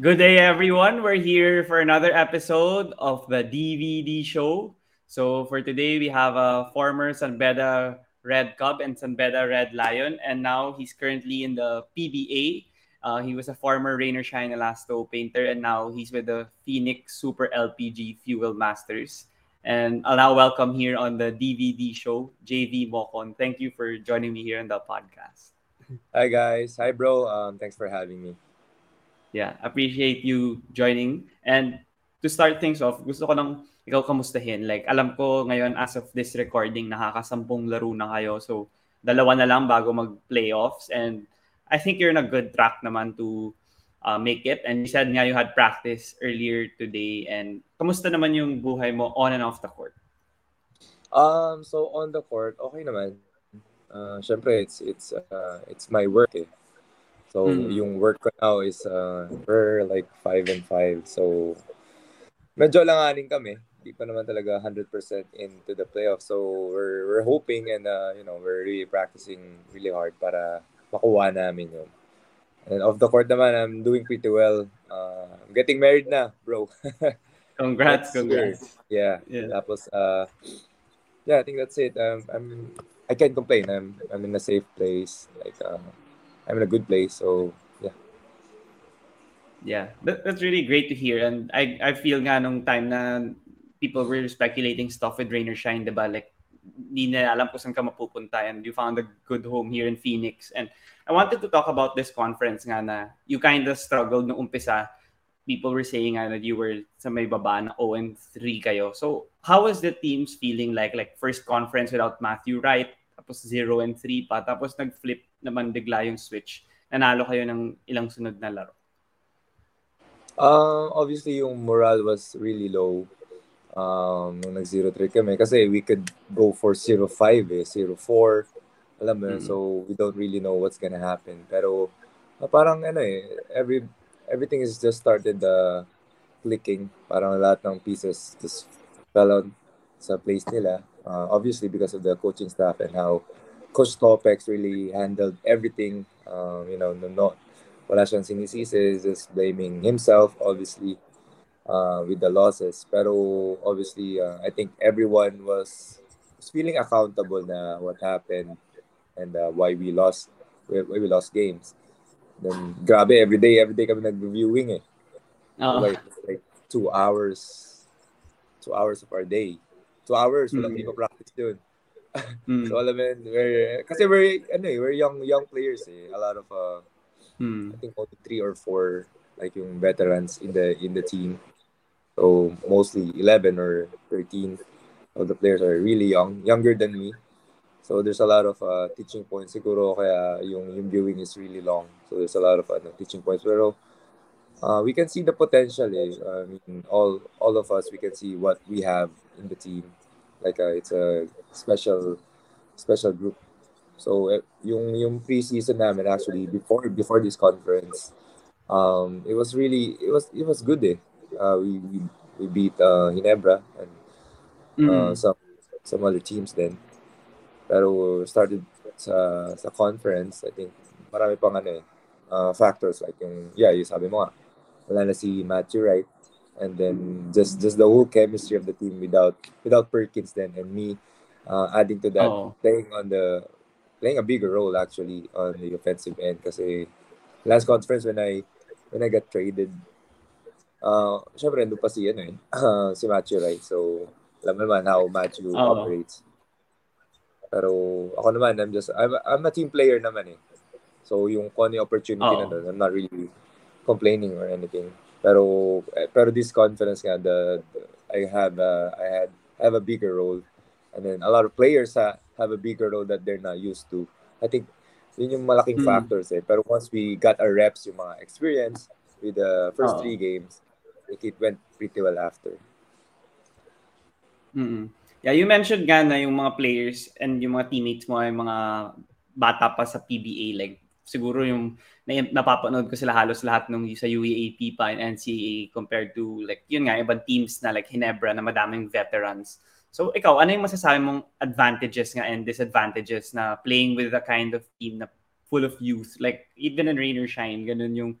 Good day, everyone. We're here for another episode of the DVD show. So for today, we have a former San Beda Red Cub and San Beda Red Lion, and now he's currently in the PBA. Uh, he was a former Rainer Shine Elasto painter, and now he's with the Phoenix Super LPG Fuel Masters. And I'll now welcome here on the DVD show, JV Mocon. Thank you for joining me here on the podcast. Hi guys. Hi bro. Um, thanks for having me. Yeah, appreciate you joining. And to start things off, gusto ko nang ikaw kamustahin. Like, alam ko ngayon as of this recording, nakakasampung laro na kayo. So, dalawa na lang bago mag-playoffs. And I think you're in a good track naman to uh, make it. And you said nga you had practice earlier today. And kamusta naman yung buhay mo on and off the court? Um, so on the court, okay naman. Uh, Siyempre, it's, it's, uh, it's my work eh. So, mm. yung work ko now is uh, we're like 5 and 5. So, medyo langanin kami. Hindi pa naman talaga 100% into the playoffs. So, we're, we're hoping and, uh, you know, we're really practicing really hard para makuha namin yun. And off the court naman, I'm doing pretty well. Uh, I'm getting married na, bro. congrats, congrats. Yeah. yeah. Tapos, uh, yeah, I think that's it. Um, I'm, I can't complain. I'm, I'm in a safe place. Like, uh, I'm in a good place. So, yeah. Yeah, that, that's really great to hear. And I, I feel nga nung time na people were speculating stuff with Rainer Shine, diba? Like, hindi na alam kung saan ka mapupunta and you found a good home here in Phoenix. And I wanted to talk about this conference nga na you kind of struggled nung umpisa. People were saying nga that you were sa may baba na 0 3 kayo. So, how was the teams feeling like? Like, first conference without Matthew Wright, tapos 0 and 3 pa, tapos nag-flip naman bigla yung switch. Nanalo kayo ng ilang sunod na laro. Um, obviously, yung morale was really low um, nung nag-0-3 kami. Kasi we could go for 0-5 eh, 0-4. Alam mo mm-hmm. so we don't really know what's gonna happen. Pero uh, parang ano eh, every, everything is just started uh, clicking. Parang lahat ng pieces just fell on sa place nila. Uh, obviously because of the coaching staff and how Coach Topex really handled everything. Um, you know, no, no, wala siyang sinisisi, just blaming himself, obviously uh, with the losses. Pero obviously, uh, I think everyone was, was feeling accountable na what happened and uh, why we lost why we lost games. Then grabe every day every day kami nag-reviewing eh. Uh-huh. Like like two hours two hours of our day. Two hours mm-hmm. walang practice doon. mm. so alam mo we're kasi we're ano eh, we're young young players eh. A lot of uh, mm. I think only three or four like yung veterans in the in the team. So mostly 11 or 13 of the players are really young, younger than me. So there's a lot of uh, teaching points. Siguro kaya yung, yung viewing is really long. So there's a lot of uh, teaching points. Pero uh, we can see the potential. Eh. I mean, all all of us, we can see what we have in the team. Like uh, it's a special special group. So eh, yung yung preseason namin actually before before this conference, um, it was really it was it was good. Eh uh, we, we we beat uh, Ginebra and uh, mm. some some other teams then. Pero started sa sa conference, I think marami pang ano eh, uh, factors like yung yeah, yung sabi mo nga, wala na si Matthew Wright and then just just the whole chemistry of the team without without Perkins then and me uh, adding to that oh. playing on the playing a bigger role actually on the offensive end kasi last conference when I when I got traded uh, syempre, nandun pa si, ano eh, uh, si Matthew, right? So, alam mo naman how Matthew oh. operates. Pero ako naman, I'm just, I'm, I'm a team player naman eh. So, yung kung ano opportunity oh. na doon, I'm not really complaining or anything. Pero, eh, pero this conference nga, the, the I have, uh, I had, I have a bigger role. And then, a lot of players ha, have a bigger role that they're not used to. I think, yun yung malaking mm. factors eh. Pero once we got our reps, yung mga experience with the first oh. three games, like it went pretty well after. Mm-hmm. Yeah, you mentioned nga na yung mga players and yung mga teammates mo ay mga bata pa sa PBA. Like, siguro yung na, napapanood ko sila halos lahat nung sa UAAP pa and NCAA compared to like, yun nga, ibang teams na like Hinebra na madaming veterans. So, ikaw, ano yung masasabi mong advantages nga and disadvantages na playing with a kind of team na full of youth? Like, even in Rain or Shine, ganun yung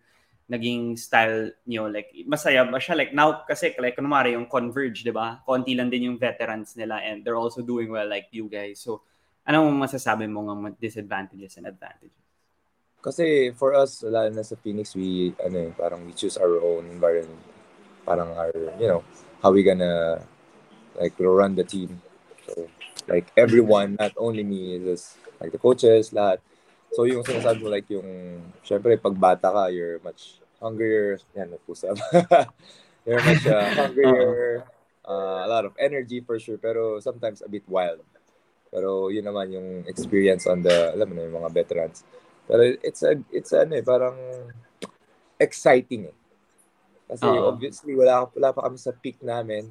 naging style niyo like masaya ba siya like now kasi like kunwari yung Converge, 'di ba? Konti lang din yung veterans nila and they're also doing well like you guys. So ano mo masasabi mo ng disadvantages and advantages? Kasi for us, lalo na sa Phoenix, we, ano eh, parang we choose our own environment. Parang our, you know, how we gonna, like, run the team. So, like, everyone, not only me, is like, the coaches, lahat. So, yung sinasabi mo, like, yung, syempre, pag bata ka, you're much hungrier. Yan, nagpusap. you're much uh, hungrier. Uh, a lot of energy for sure, pero sometimes a bit wild. Pero yun naman yung experience on the, alam mo na, yung mga veterans pero it's a, it's ano eh, parang exciting eh. Kasi uh-huh. obviously, wala, wala pa kami sa peak namin.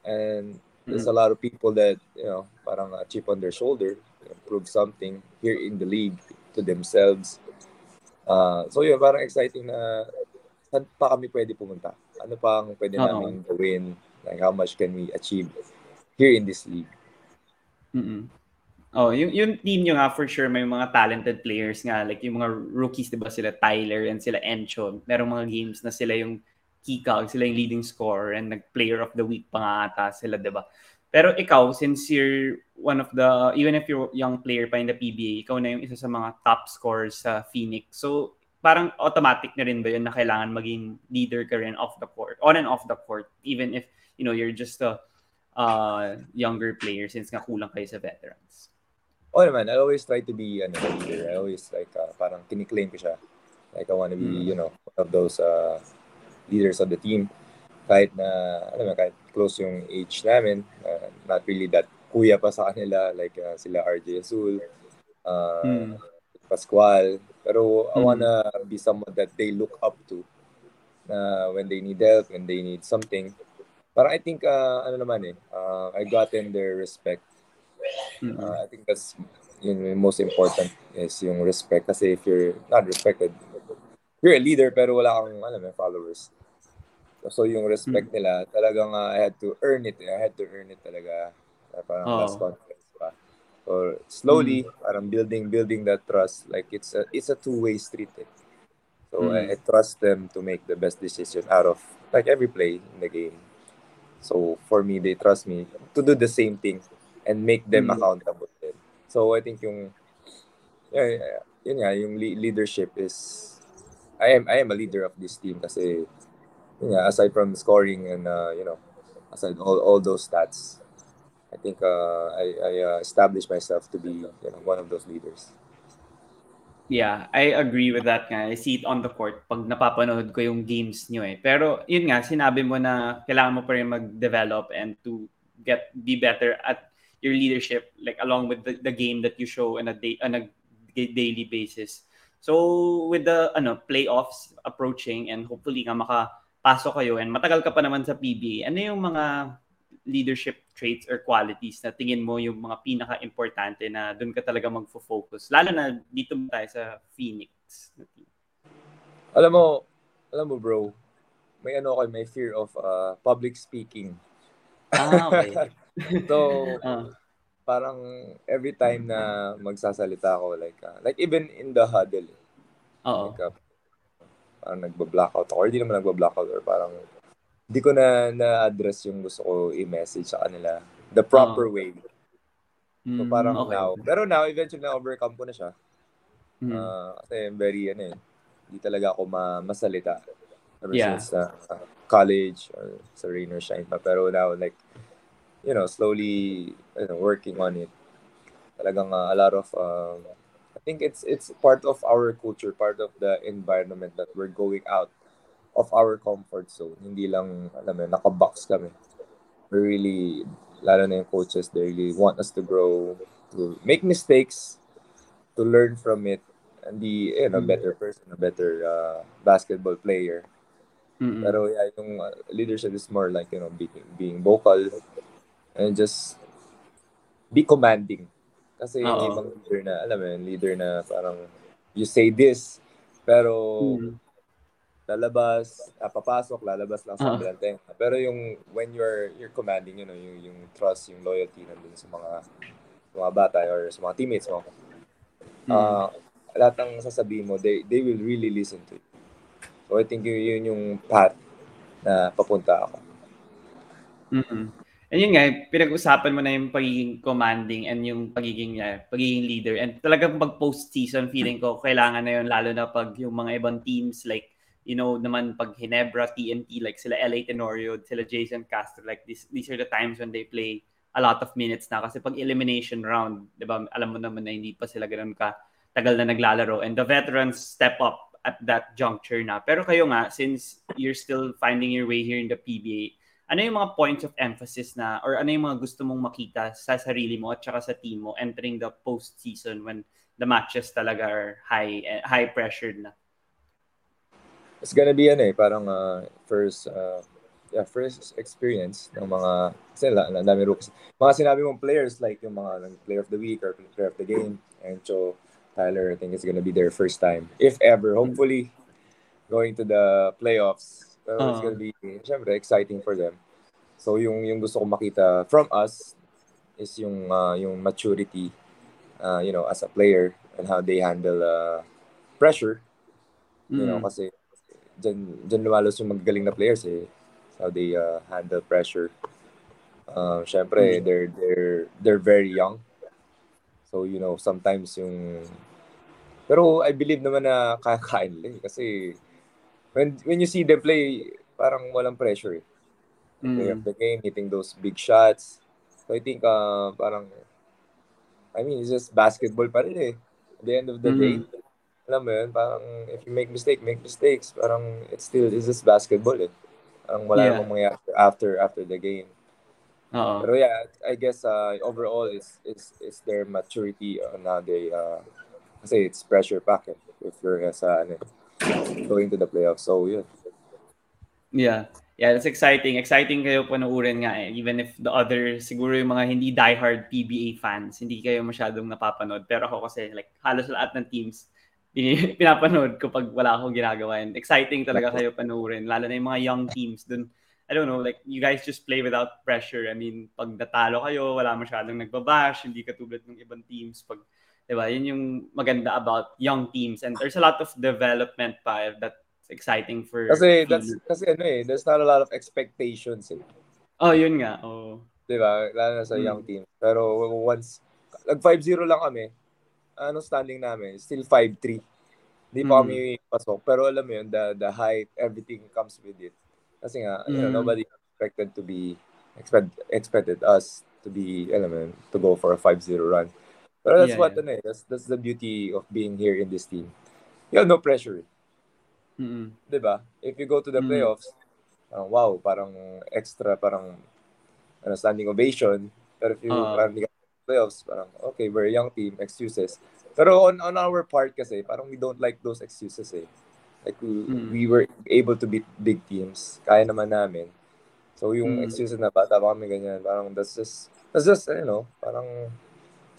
And there's mm-hmm. a lot of people that, you know, parang a chip on their shoulder, prove something here in the league to themselves. Uh, so yun, parang exciting na saan pa kami pwede pumunta? Ano pa ang pwede uh-huh. namin gawin? Like how much can we achieve here in this league? Mm-mm. Oh, yung, yung team nyo nga for sure may mga talented players nga like yung mga rookies 'di ba sila Tyler and sila Encho. Merong mga games na sila yung key cog, sila yung leading scorer and nag-player of the week pa nga ata sila 'di ba? Pero ikaw since you're one of the even if you're young player pa in the PBA, ikaw na yung isa sa mga top scorers sa Phoenix. So parang automatic na rin ba yun na kailangan maging leader ka rin off the court, on and off the court even if you know you're just a uh, younger player since nga kulang kayo sa veterans. Oh naman, I always try to be ano, leader. I always like uh, parang kiniklaim ko siya. Like I want to be, mm. you know, one of those uh, leaders of the team. Kahit na, alam mo, kahit close yung age namin, uh, not really that kuya pa sa kanila, like uh, sila RJ Azul, uh, mm. Pascual. Pero I mm. wanna be someone that they look up to na when they need help, when they need something. Parang I think, uh, ano naman eh, uh, I gotten their respect Mm-hmm. Uh, I think that's yung most important is yung respect kasi if you're not respected, you're a leader pero wala kang alam eh, followers. So yung respect mm-hmm. nila, talagang uh, I had to earn it. I had to earn it talaga. Uh, parang oh. last confidence pa. So slowly, mm-hmm. parang building building that trust. Like it's a it's a two-way street. Eh. So mm-hmm. I, I trust them to make the best decision out of like every play in the game. So for me, they trust me to do the same thing and make them mm-hmm. accountable din. So I think yung yeah, yun nga, yung leadership is I am I am a leader of this team kasi yun nga, aside from scoring and uh, you know, aside all all those stats, I think uh, I I uh, established myself to be you know one of those leaders. Yeah, I agree with that nga. I see it on the court pag napapanood ko yung games niyo eh. Pero yun nga, sinabi mo na kailangan mo pa rin mag-develop and to get be better at your leadership like along with the, the game that you show on a day on a daily basis. So with the ano playoffs approaching and hopefully nga makapasok kayo and matagal ka pa naman sa PBA, ano yung mga leadership traits or qualities na tingin mo yung mga pinaka-importante na doon ka talaga magfo-focus lalo na dito tayo sa Phoenix Alam mo, alam mo bro, may ano ako, may fear of uh, public speaking. Ah, okay. so, uh. parang every time na magsasalita ako, like, uh, like even in the huddle, Oo. like, uh, parang nagba-blackout ako, or hindi naman nagba-blackout, or parang, hindi ko na na-address yung gusto ko i-message sa kanila. The proper uh. way. So, mm, parang okay. now. Pero now, eventually, na-overcome ko na siya. Mm. Uh, kasi very, ano eh, hindi talaga ako ma- masalita. Ever yeah. since uh, college or sa rain or shine pa. Pero now, like, you know, slowly you know, working on it. Talagang uh, a lot of um, I think it's it's part of our culture, part of the environment that we're going out of our comfort zone. Hindi lang, alam mo, naka-box kami. We really, lalo na yung coaches, they really want us to grow, to make mistakes, to learn from it, and be you know, a mm. better person, a better uh, basketball player. Mm-hmm. Pero yeah, yung uh, leadership is more like, you know, being, being vocal, and just be commanding. Kasi yung ibang leader na, alam mo yun, leader na parang you say this, pero hmm. lalabas, ah, papasok, lalabas lang sa uh-huh. tenga. Pero yung when you're you're commanding, you know, yung, yung trust, yung loyalty nandun sa mga sa mga bata or sa mga teammates mo. Hmm. Uh, lahat ng sasabihin mo, they, they will really listen to you. So I think yun, yun yung path na papunta ako. Mm-hmm. And yun nga, pinag-usapan mo na yung pagiging commanding and yung pagiging uh, pagiging leader. And talagang pag post-season, feeling ko kailangan na yun lalo na pag yung mga ibang teams like you know naman pag Hinebra, TNT, like sila LA Tenorio, sila Jason Castro, like this, these are the times when they play a lot of minutes na kasi pag elimination round, 'di ba? Alam mo naman na hindi pa sila ganoon ka tagal na naglalaro and the veterans step up at that juncture na. Pero kayo nga since you're still finding your way here in the PBA, ano yung mga points of emphasis na or ano yung mga gusto mong makita sa sarili mo at saka sa team mo entering the postseason when the matches talaga are high high pressured na? It's gonna be ano eh, parang uh, first uh, yeah, first experience ng mga kasi ang dami rookies. Mga sinabi mong players like yung mga player of the week or player of the game and so Tyler I think it's gonna be their first time if ever hopefully going to the playoffs pero uh-huh. it's gonna be syempre exciting for them. So yung yung gusto ko makita from us is yung uh, yung maturity uh, you know as a player and how they handle uh, pressure. Mm. You know kasi dyan, dyan lumalos yung magagaling na players eh. How they uh, handle pressure. Uh, Siyempre, mm. they're, they're, they're very young. So, you know, sometimes yung... Pero I believe naman na kakain eh. Kasi when, when you see them play, parang walang pressure eh. Mm. Play of the game, hitting those big shots. So I think uh, parang I mean, it's just basketball pa rin eh. At the end of the mm. day, alam mo yun, parang if you make mistake, make mistakes, parang it's still, it's just basketball eh. Parang wala yeah. namang mangyayari after, after the game. Uh-oh. Pero yeah, I guess uh, overall is is is their maturity on how they uh kasi it's pressure pack eh, if you're as uh, ano, going to the playoffs. So yeah. Yeah. Yeah, that's exciting. Exciting kayo panoorin nga eh. Even if the other, siguro yung mga hindi diehard PBA fans, hindi kayo masyadong napapanood. Pero ako kasi like halos lahat ng teams, pinapanood ko pag wala akong ginagawa. And exciting talaga kayo panoorin. Lalo na yung mga young teams dun. I don't know, like you guys just play without pressure. I mean, pag natalo kayo, wala masyadong nagbabash, hindi katulad ng ibang teams. Pag, di ba, yun yung maganda about young teams. And there's a lot of development pa that's exciting for... Kasi, that's, kasi ano eh, there's not a lot of expectations eh. Oh, yun nga. Oh. Di ba? Lalo na sa hmm. young team. Pero once, nag 5-0 lang kami, ano standing namin, still 5-3. Hindi pa mm. kami pasok. Pero alam mo yun, the, the height, everything comes with it. Kasi nga, mm. you know, hmm. nobody expected to be, expect, expected us to be, alam mo yun, to go for a 5-0 run. Pero that's yeah, what, yeah. ano eh, that's, that's the beauty of being here in this team. You have no pressure. Mm-hmm. Diba? If you go to the playoffs, mm. uh, wow, parang extra, parang ano, standing ovation. Pero if you uh, parang playoffs, parang, okay, we're a young team, excuses. Pero on, on our part kasi, parang we don't like those excuses eh. Like, we, mm. we were able to beat big teams. Kaya naman namin. So, yung mm. excuses na bata pa kami ganyan, parang that's just, that's just, you know, parang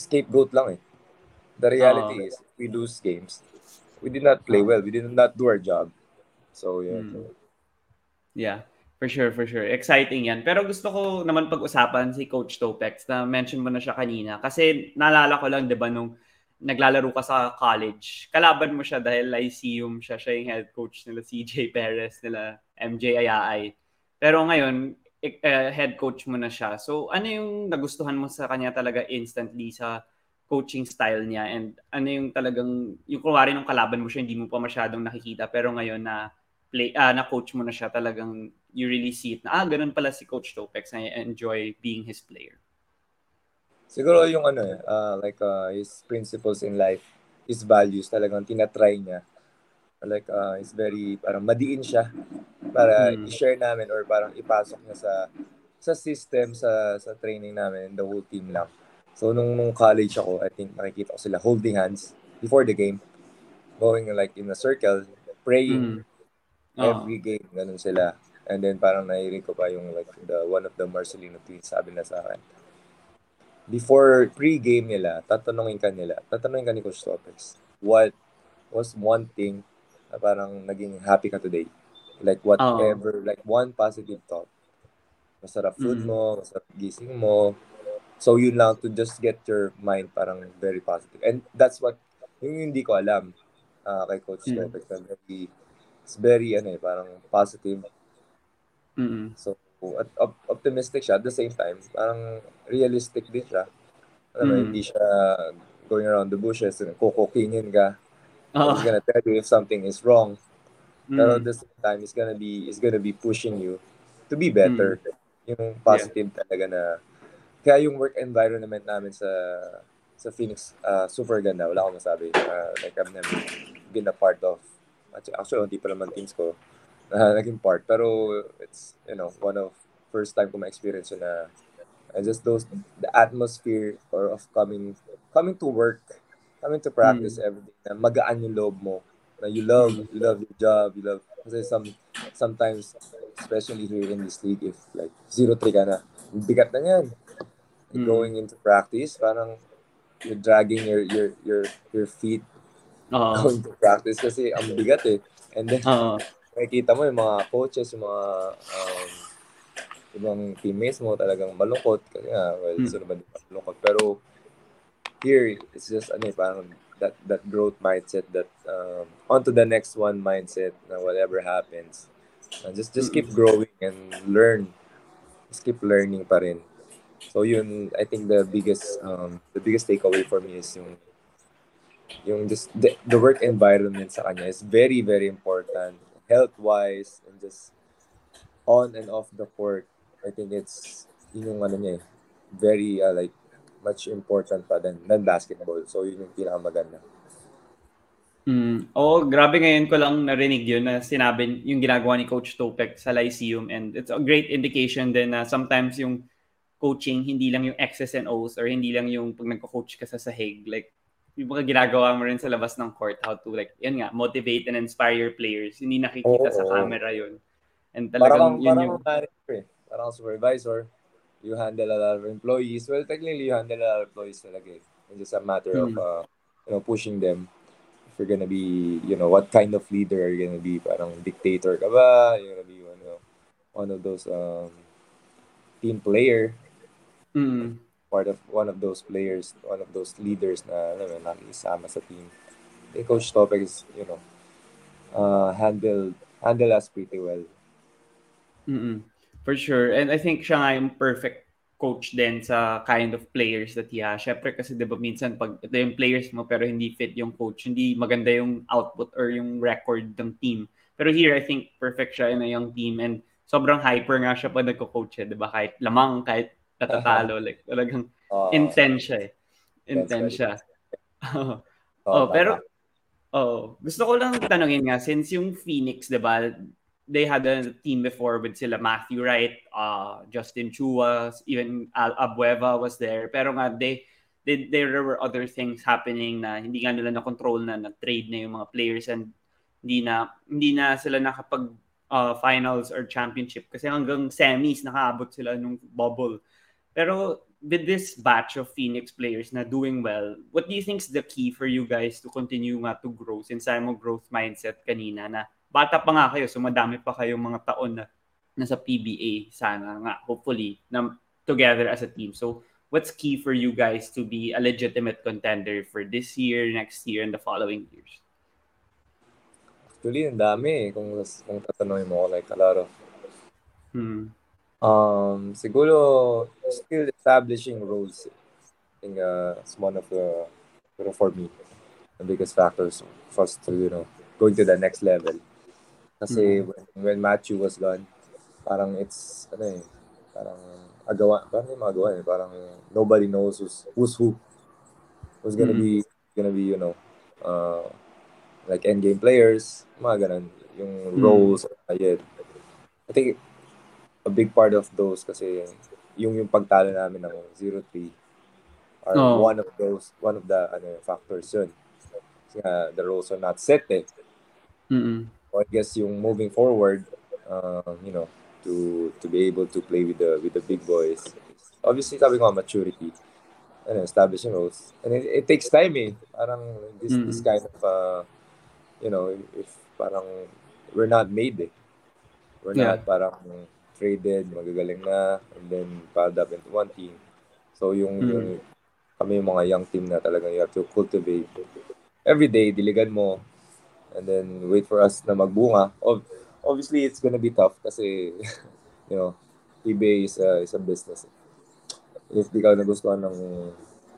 scapegoat lang eh. The reality uh, is, we lose games. We did not play well. We did not do our job. So, yeah. Mm. Yeah. For sure, for sure. Exciting yan. Pero gusto ko naman pag-usapan si Coach Topex na mention mo na siya kanina. Kasi naalala ko lang, di ba, nung naglalaro ka sa college, kalaban mo siya dahil Lyceum siya, siya yung head coach nila CJ Perez, nila MJ Ayaay. Pero ngayon, uh, head coach mo na siya. So, ano yung nagustuhan mo sa kanya talaga instantly sa coaching style niya? And ano yung talagang, yung kunwari nung kalaban mo siya, hindi mo pa masyadong nakikita pero ngayon na play uh, na coach mo na siya talagang you really see it na ah ganun pala si coach Topex I enjoy being his player. Siguro yung ano eh uh, like uh, his principles in life his values talagang tinatry niya like uh, is very parang madiin siya para hmm. i-share namin or parang ipasok niya sa sa system sa sa training namin the whole team lang so nung nung college ako I think nakikita ko sila holding hands before the game going like in a circle praying hmm Oh. Every game, ganun sila. And then parang nairig ko pa yung like the one of the Marcelino tweets sabi na sa akin. Before pre-game nila, tatanungin ka nila, tatanungin ka ni Coach Lopez, what was one thing na parang naging happy ka today? Like whatever, oh. like one positive thought. Masarap food mm. mo, masarap gising mo. So yun lang to just get your mind parang very positive. And that's what, yung hindi ko alam uh, kay Coach mm. Lopez na very it's very ano eh, parang positive. Mm-mm. So at, op- optimistic siya at the same time, parang realistic din siya. Alam mo, Mm. hindi siya going around the bushes and kukukingin ka. Oo. He's gonna tell you if something is wrong. Pero at Mm. the same time, he's gonna be he's gonna be pushing you to be better. Yung positive talaga na kaya yung work environment namin sa sa Phoenix uh, super ganda. Wala akong masabi. Uh, like I've never been a part of actually hindi pa naman teams ko na naging part. Pero it's, you know, one of first time ko ma-experience na and just those the atmosphere or of coming coming to work coming to practice Mm. every day na magaan yung loob mo na you love you love your job you love kasi some sometimes especially here in this league if like 0-3 ka na bigat na yan Mm. going into practice parang you're dragging your your your your feet Oo. going to practice kasi ang bigat eh and then Oo. makikita mo yung mga coaches yung mga um, ibang teammates mo talagang malungkot kasi nga well Hmm. sino ba malungkot pero here it's just ano eh, parang that that growth mindset that um, onto the next one mindset na whatever happens. And just just keep growing and learn. Just keep learning pa rin. So yun I think the biggest um, the biggest takeaway for me is yung yung just the, the work environment sa kanya is very very important. Health wise and just on and off the court I think it's yun yung ano niya eh, very uh, like much important pa than, than basketball so yun yung pinakamaganda Mm. Oo, grabe ngayon ko lang narinig yun na sinabi yung ginagawa ni Coach Topek sa Lyceum and it's a great indication din na sometimes yung coaching hindi lang yung X's and O's or hindi lang yung pag nagko-coach ka sa sahig like yung mga ginagawa mo rin sa labas ng court how to like yan nga motivate and inspire your players hindi nakikita sa Oo. camera yun and parang talagang yun parang yung manager eh. parang supervisor you handle a lot of employees well technically you handle a lot of employees talaga eh. it's just a matter of Hmm. uh, you know pushing them if you're gonna be you know what kind of leader are you gonna be parang dictator ka ba you're gonna be one of one of those um, team player mm, part of one of those players, one of those leaders na alam mo, nakisama sa team. Think Coach Topek is, you know, uh, handle handle us pretty well. mm for sure and I think siya nga yung perfect coach din sa kind of players that he has. Syempre kasi 'di ba minsan pag ito yung players mo pero hindi fit yung coach, hindi maganda yung output or yung record ng team. Pero here I think perfect siya in a young team and sobrang hyper nga siya pag nagko-coach eh, 'di ba? Kahit lamang, kahit natatalo, like talagang Uh, intense siya eh. Intense siya. oh, oh, pero oh, gusto ko lang tanungin nga since yung Phoenix, 'di ba? They had a team before with sila Matthew Wright, uh, Justin Chua, even Al Abueva was there. Pero nga they, they there were other things happening na hindi nga nila na control na na-trade na yung mga players and hindi na hindi na sila nakapag uh, finals or championship kasi hanggang semis nakaabot sila nung bubble. Pero with this batch of Phoenix players na doing well, what do you think is the key for you guys to continue nga to grow since mo growth mindset kanina na bata pa nga kayo, so madami pa kayong mga taon na nasa PBA sana nga, hopefully, na together as a team. So, what's key for you guys to be a legitimate contender for this year, next year, and the following years? Actually, ang dami eh. Kung, kung tatanungin mo ako, like a lot of Hmm. Um, siguro still establishing roles. I think uh, it's one of the, for me, the biggest factors for us to, you know, going to the next level. Kasi when, when Matthew was gone, parang it's, ano eh, parang agawa, parang yung mga agawa eh, parang nobody knows who's, who's who. Who's gonna Mm. be, gonna be, you know, uh, like endgame players, mga ganun, yung Mm. roles, ayun. I think a big part of those kasi yung yung pagtalo namin ng 0-3 are Oo. one of those one of the ano factors yun. Kasi nga, the roles are not set eh. Mm-mm. I guess yung moving forward um, you know to to be able to play with the with the big boys obviously sabi ko maturity ano, establishing roles and it, it takes time eh parang this Mm. this kind of uh, you know if parang we're not made eh we're Yeah. not parang traded magagaling na and then piled up into one team so yung, Mm. yung kami yung mga young team na talagang you have to cultivate every day diligan mo and then wait for us na magbunga. Obviously, it's gonna be tough kasi, you know, eBay is a, is a business. If di ka nagustuhan ng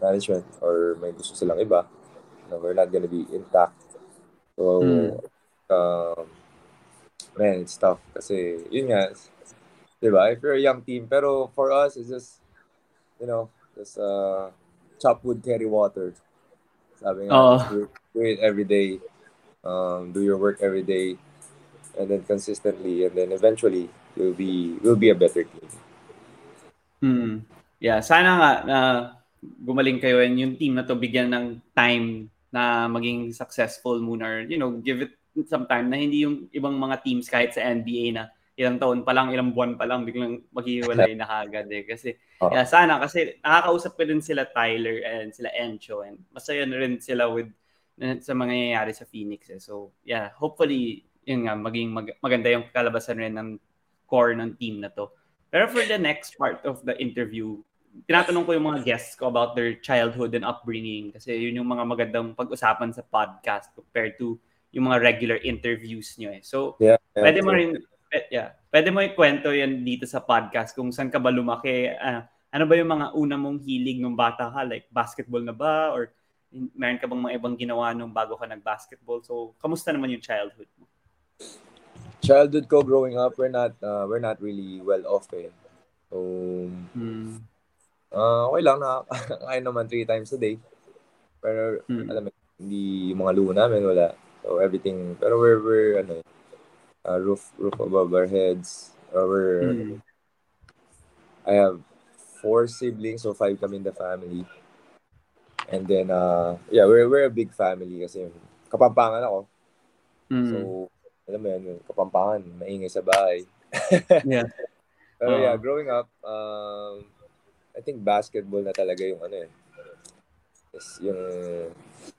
management or may gusto silang iba, no, we're not gonna be intact. So, mm. um, man, it's tough kasi, yun nga, di ba? If you're a young team, pero for us, it's just, you know, just uh, chop wood, carry water. Sabi nga, do, do it every day. Um, do your work every day. And then consistently. And then eventually, you'll be, will be a better team. Hmm. Yeah, sana nga na gumaling kayo and yung team na to bigyan ng time na maging successful muna or, you know, give it some time na hindi yung ibang mga teams kahit sa NBA na ilang taon pa lang, ilang buwan pa lang, biglang maghiwalay na kagad eh. Kasi, oh. yeah, sana, kasi nakakausap ko din sila Tyler and sila Encho and masaya na rin sila with sa mga nangyayari sa Phoenix eh. So, yeah, hopefully, yun nga, maging mag- maganda yung kalabasan rin ng core ng team na to. Pero for the next part of the interview, tinatanong ko yung mga guests ko about their childhood and upbringing kasi yun yung mga magandang pag-usapan sa podcast compared to yung mga regular interviews nyo eh. So, yeah, yeah, pwede mo rin yeah. Pwede mo ikwento yan dito sa podcast kung saan ka ba lumaki. Uh, ano ba yung mga una mong hilig nung bata ka? Like basketball na ba? Or meron ka bang mga ibang ginawa nung bago ka nag-basketball? So, kamusta naman yung childhood mo? Childhood ko growing up, we're not uh, we're not really well off eh. So, hmm. uh, okay lang na kain naman three times a day. Pero hmm. alam mo, hindi yung mga luho namin wala. So everything, pero we're, we're ano, uh, roof roof above our heads. Our mm. I have four siblings, so five kami in the family. And then uh yeah, we're we're a big family kasi kapampangan ako. Mm. So alam mo yan, kapampangan, maingay sa bahay. yeah. Pero uh yeah, growing up, um, I think basketball na talaga yung ano eh. Is yung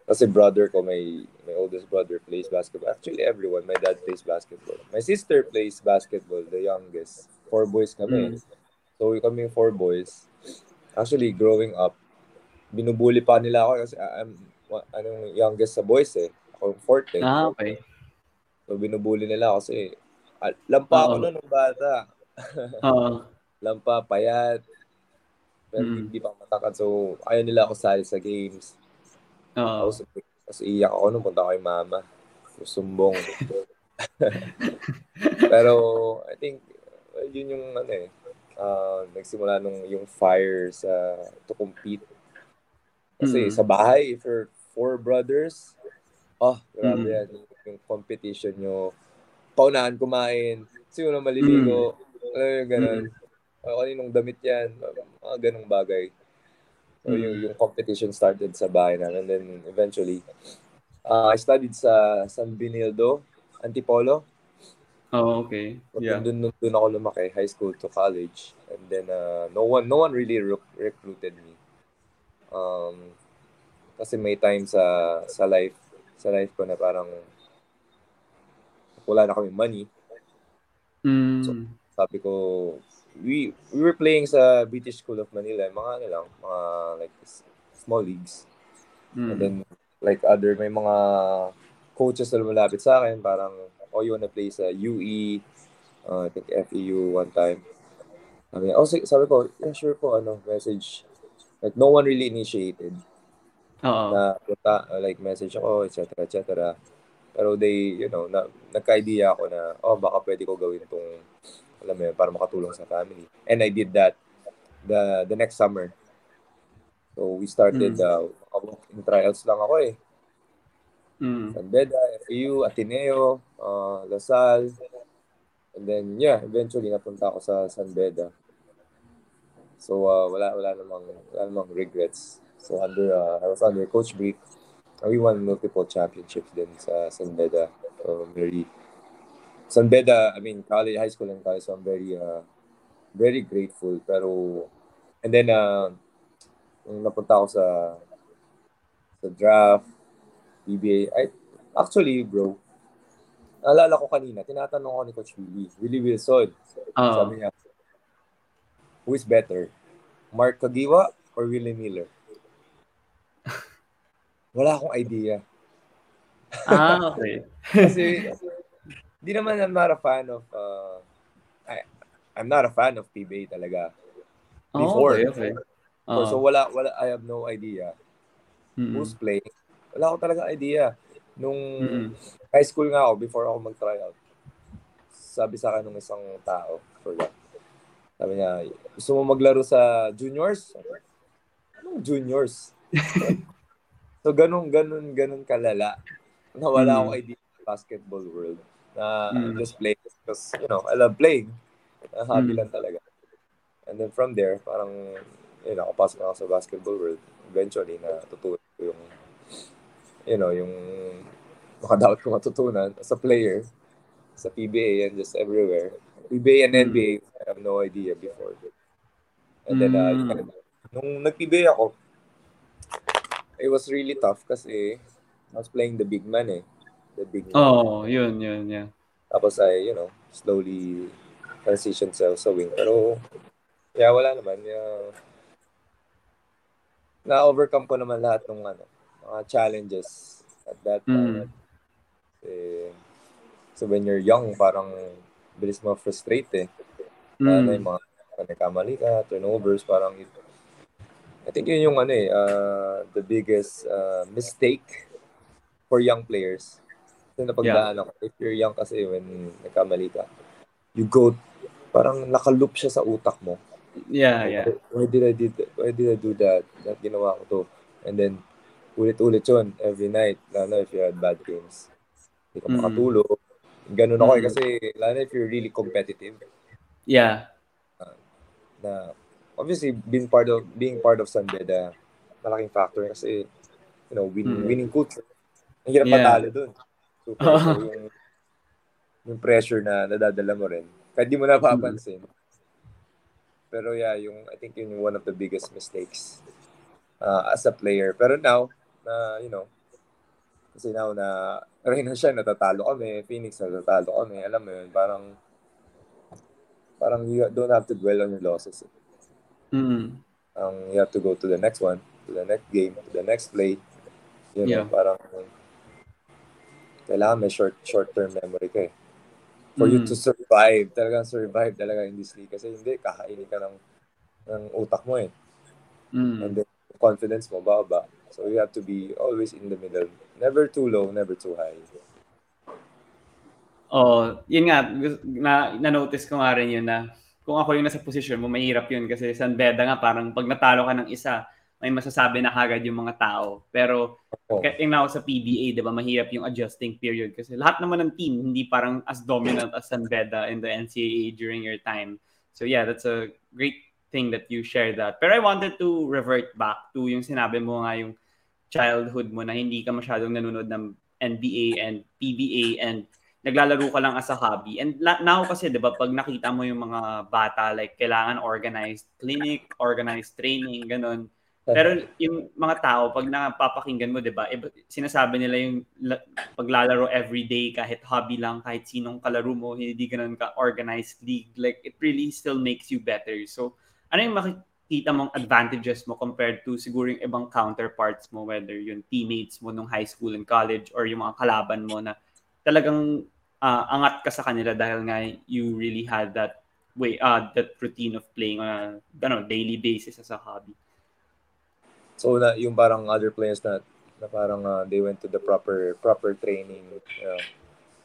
kasi brother ko, may, my oldest brother plays basketball. Actually, everyone. My dad plays basketball. My sister plays basketball, the youngest. Four boys kami. Mm. So, kami four boys. Actually, growing up, binubuli pa nila ako kasi I'm anong youngest sa boys eh. Ako yung fourth eh. Ah, okay. So, binubuli nila ako kasi ah, lampa ako noon ng bata. Oo. lampa, payat. Pero mm. hindi pa matakad. So, ayaw nila ako sali sa games. Oo. Tapos, tapos iyak ako nung punta ko kay mama. Sumbong. Pero, I think, yun yung ano eh, uh, nagsimula nung yung fire sa to compete. Kasi mm. sa bahay, if you're four brothers, oh, grabe mm. yan. Yung competition nyo. Paunahan kumain. Sino na maliligo. Mm. Ano yung ganun. Mm. Uh, kaninong damit yan. Mga ganong bagay. So mm. yung, yung competition started sa bahay namin. And then eventually, uh, I studied sa San Benildo, Antipolo. Oh, okay. Yeah. Doon, doon, doon ako lumaki, high school to college. And then uh, no one no one really re- recruited me. Um, kasi may time sa sa life sa life ko na parang wala na kami money. Mm. So, sabi ko, we we were playing sa British School of Manila, mga ano lang, mga like small leagues. Mm. And then like other may mga coaches na lumalapit sa akin, parang oh you wanna play sa UE, uh, I think FEU one time. Sabi, oh, sabi ko, yeah, sure po, ano, message. Like, no one really initiated. Oo. Na, punta, like, message ako, etc., etc. Pero they, you know, na, nagka-idea ako na, oh, baka pwede ko gawin tong alam mo yun, para makatulong sa family. And I did that the the next summer. So we started, mm. uh, walking trials lang ako eh. Mm. San Beda, FAU, Ateneo, uh, Lasal. And then, yeah, eventually napunta ako sa San Beda. So, uh, wala, wala namang, wala namang regrets. So, under, uh, I was under Coach Brick. We won multiple championships din sa San Beda. So, very, San Beda, I mean, college, high school and college, so I'm very, uh, very grateful. Pero, and then, uh, nung napunta ako sa, sa draft, PBA, I, actually, bro, naalala ko kanina, tinatanong ko ni Coach Willie, Willie Wilson. Uh-huh. Sabi niya, who is better? Mark Kagiwa or Willie Miller? Wala akong idea. Ah, okay. Kasi, di naman I'm not a fan of, uh, I, I'm not a fan of PBA talaga. Before. Oh, okay, okay. Uh, so, wala, wala, I have no idea mm-hmm. who's playing. Wala ako talaga idea. Nung mm-hmm. high school nga ako, before ako mag-tryout, sabi sa akin ng isang tao, forgot. Sabi niya, gusto mo maglaro sa juniors? Anong juniors? so, ganun, ganun, ganun kalala. Na wala mm. akong idea sa basketball world. Na mm. just play because, you know, I love playing. Uh, hobby mm. lang talaga. And then from there, parang, you know, kapasok na ako sa basketball world. Eventually, na tutunan ko yung, you know, yung makadawat ko matutunan as a player sa PBA and just everywhere. PBA and NBA, I have no idea before. And then, uh, mm. nung nag-PBA ako, it was really tough kasi I was playing the big man eh. The big man. Oh, yun, yun, yeah. Tapos I, you know, slowly transition sa, sa wing. Pero, yeah, wala naman. Yeah, na-overcome ko naman lahat ng ano, mga challenges at that time. Mm. Eh, so when you're young, parang bilis mo frustrate eh. Mm. Ano yung mga nagkamali ka, turnovers, parang it, I think yun yung ano eh, uh, the biggest uh, mistake for young players. Kasi napagdaan yeah. ako. If you're young kasi when nagkamali ka, you go, parang nakaloop siya sa utak mo. Yeah, yeah. Why, did I did why did I do that? That ginawa ko to. And then ulit-ulit yun every night. Lalo if you had bad games. Hindi ka mm. makatulog. Ganun ako mm. eh, kasi lalo if you're really competitive. Yeah. Uh, na obviously being part of being part of San Beda malaking factor kasi you know win, mm. winning culture ang hirap yeah. patalo super so, yung, yung pressure na nadadala mo rin kahit di mo napapansin mm. pero yeah yung I think yun yung one of the biggest mistakes uh, as a player pero now na uh, you know kasi now na Reyna siya natatalo kami Phoenix natatalo kami alam mo yun parang parang you don't have to dwell on your losses. Mm. Um, you have to go to the next one, to the next game, to the next play. You know, yeah. parang kailangan may short short-term memory ka eh. For mm. you to survive, talagang survive talaga in this league. Kasi hindi, kakainin ka ng, ng utak mo eh. Mm. And then, confidence mo, baba. So you have to be always in the middle. Never too low, never too high. Oh, yun nga, na, na-notice ko nga rin yun na kung ako yung nasa posisyon mo, mahirap yun kasi San Beda nga parang pag natalo ka ng isa, may masasabi na kagad yung mga tao. Pero oh. yung ako sa PBA, di ba, mahirap yung adjusting period kasi lahat naman ng team hindi parang as dominant as San Beda in the NCAA during your time. So yeah, that's a great thing that you share that. Pero I wanted to revert back to yung sinabi mo nga yung childhood mo na hindi ka masyadong nanonood ng NBA and PBA and naglalaro ka lang as a hobby. And now kasi, di ba, pag nakita mo yung mga bata, like, kailangan organized clinic, organized training, ganun. Pero yung mga tao, pag napapakinggan mo, di ba, sinasabi nila yung paglalaro every day, kahit hobby lang, kahit sinong kalaro mo, hindi ganun ka organized league. Like, it really still makes you better. So, ano yung makikita mong advantages mo compared to siguro yung ibang counterparts mo, whether yung teammates mo nung high school and college or yung mga kalaban mo na talagang uh, angat ka sa kanila dahil nga you really had that way uh that routine of playing on a ano, daily basis as a hobby. So na yung parang other players na na parang uh, they went to the proper proper training, know,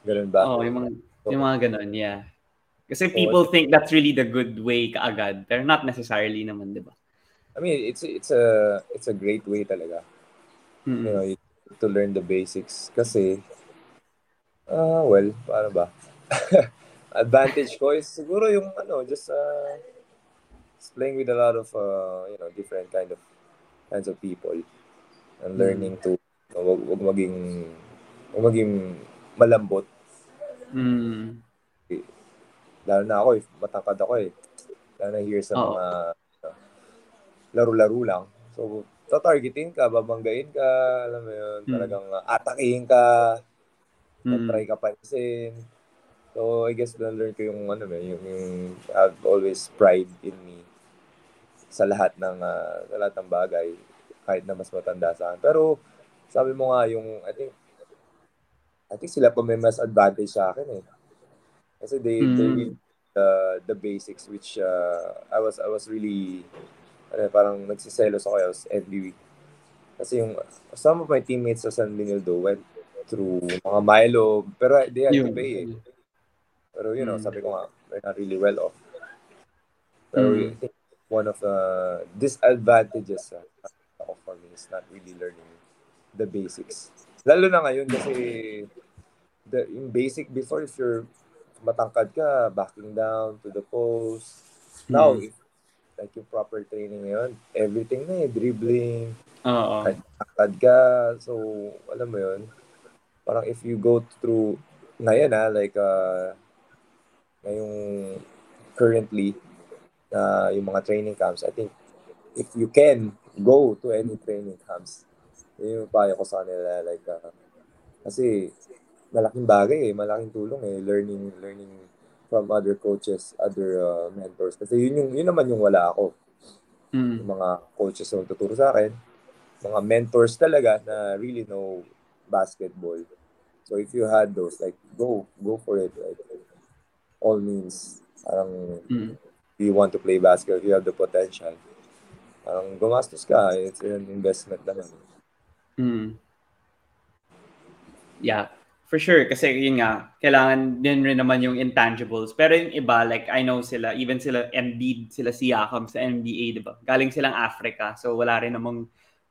ganun ba? Oh, yung mga so, yung mga ganun, yeah. Kasi people so, think that's really the good way kaagad, pero not necessarily naman, 'di ba? I mean, it's it's a it's a great way talaga. Mm-hmm. You know, to learn the basics kasi Ah, well, paano ba? Advantage ko is siguro yung ano, just uh, playing with a lot of uh, you know, different kind of kinds of people and learning mm. to uh, wag, wag maging wag maging malambot. Mm. Lalo na ako, eh, matangkad ako eh. Lalo na here sa oh. mga uh, laro-laro lang. So, tatargetin ka, babanggain ka, alam mo yun, mm. talagang uh, atakihin ka, Mm. try ka pansin. So, I guess na-learn ko yung ano eh, yung, yung I've always pride in me sa lahat ng uh, sa lahat ng bagay kahit na mas matanda sa akin. Pero sabi mo nga yung I think I think sila pa may mas advantage sa akin eh. Kasi they, mm. they really the the basics which uh, I was I was really ano, parang nagsiselos ako I was envy. Kasi yung some of my teammates sa San Benildo went through mga Milo pero they to pay eh. Pero you know, mm. sabi ko nga, we're not really well off. Pero mm. I think one of the disadvantages uh, for me is not really learning the basics. Lalo na ngayon kasi the in basic before if you're matangkad ka, backing down to the post. Hmm. Now, if like yung proper training ngayon, everything na eh, dribbling, Oo. Tangkad ka, so alam mo yun, parang if you go through, ngayon ah, like, uh, ngayong currently, uh, yung mga training camps, I think, if you can go to any training camps, yun yung payo ko sa kanila, like, uh, kasi, malaking bagay eh, malaking tulong eh, learning, learning from other coaches, other uh, mentors. Kasi yun, yung, yun naman yung wala ako. Mm. Yung mga coaches na tuturo sa akin, mga mentors talaga na really know basketball. So if you had those, like, go, go for it. Like, all means, parang, mm. you want to play basketball, if you have the potential, parang gumastos ka, it's an investment naman. Mm. Yeah. For sure, kasi yun nga, kailangan din rin naman yung intangibles. Pero yung iba, like I know sila, even sila Embiid, sila Siakam sa NBA, di ba? Galing silang Africa, so wala rin namang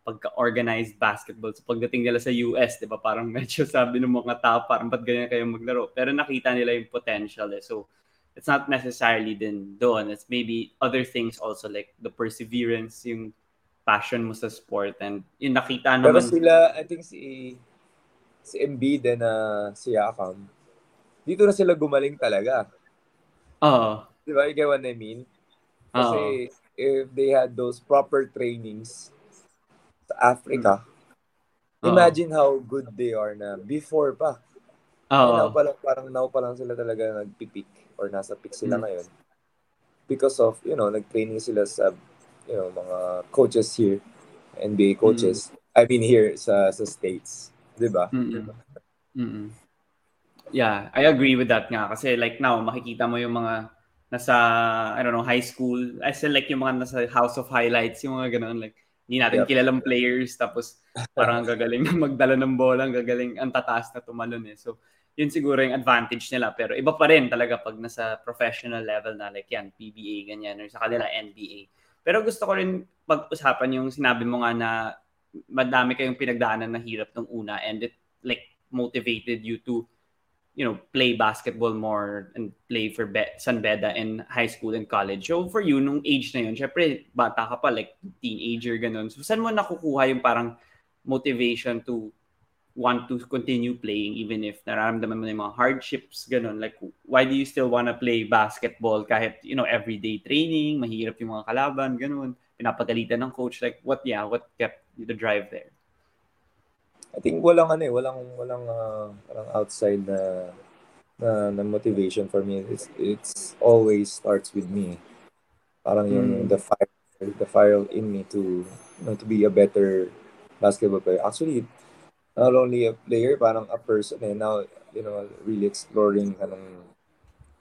pagka-organized basketball. So pagdating nila sa US, di ba, parang medyo sabi ng mga tao, parang ba't ganyan kayo maglaro? Pero nakita nila yung potential eh. So it's not necessarily din doon. It's maybe other things also like the perseverance, yung passion mo sa sport and yung nakita naman. Pero sila, I think si si Embiid and uh, si Yakam, dito na sila gumaling talaga. Oo. Di ba? You get what I mean? Kasi Uh-oh. if they had those proper trainings sa Africa, Uh-oh. imagine how good they are na before pa. Oo. Now pa lang, parang now pa lang sila talaga nagpipik or nasa peak sila mm. ngayon. Because of, you know, nag-training sila sa, you know, mga coaches here, NBA coaches. Mm. I mean here sa sa States. 'Di ba? Mm. Yeah, I agree with that nga kasi like now makikita mo yung mga nasa I don't know, high school. I feel like yung mga nasa House of Highlights, yung mga ganun like hindi natin yep. kilalang players tapos parang gagaling na magdala ng bola, ang gagaling ang tataas na tumalon eh. So yun siguro yung advantage nila pero iba pa rin talaga pag nasa professional level na like yan PBA ganyan or sa kanila NBA. Pero gusto ko rin pag-usapan yung sinabi mo nga na madami kayong pinagdaanan na hirap nung una and it like motivated you to you know play basketball more and play for Be- San Beda in high school and college. So for you nung age na yun, syempre bata ka pa like teenager ganun. So saan mo nakukuha yung parang motivation to want to continue playing even if nararamdaman mo na yung mga hardships ganun like why do you still want to play basketball kahit you know everyday training mahirap yung mga kalaban ganun pinapagalitan ng coach like what yeah what kept the drive there? I think walang ano eh, walang walang uh, parang outside na, na na motivation for me. It's it's always starts with me. Parang yung mm. the fire the fire in me to you know, to be a better basketball player. Actually, not only a player, parang a person eh. Now, you know, really exploring anong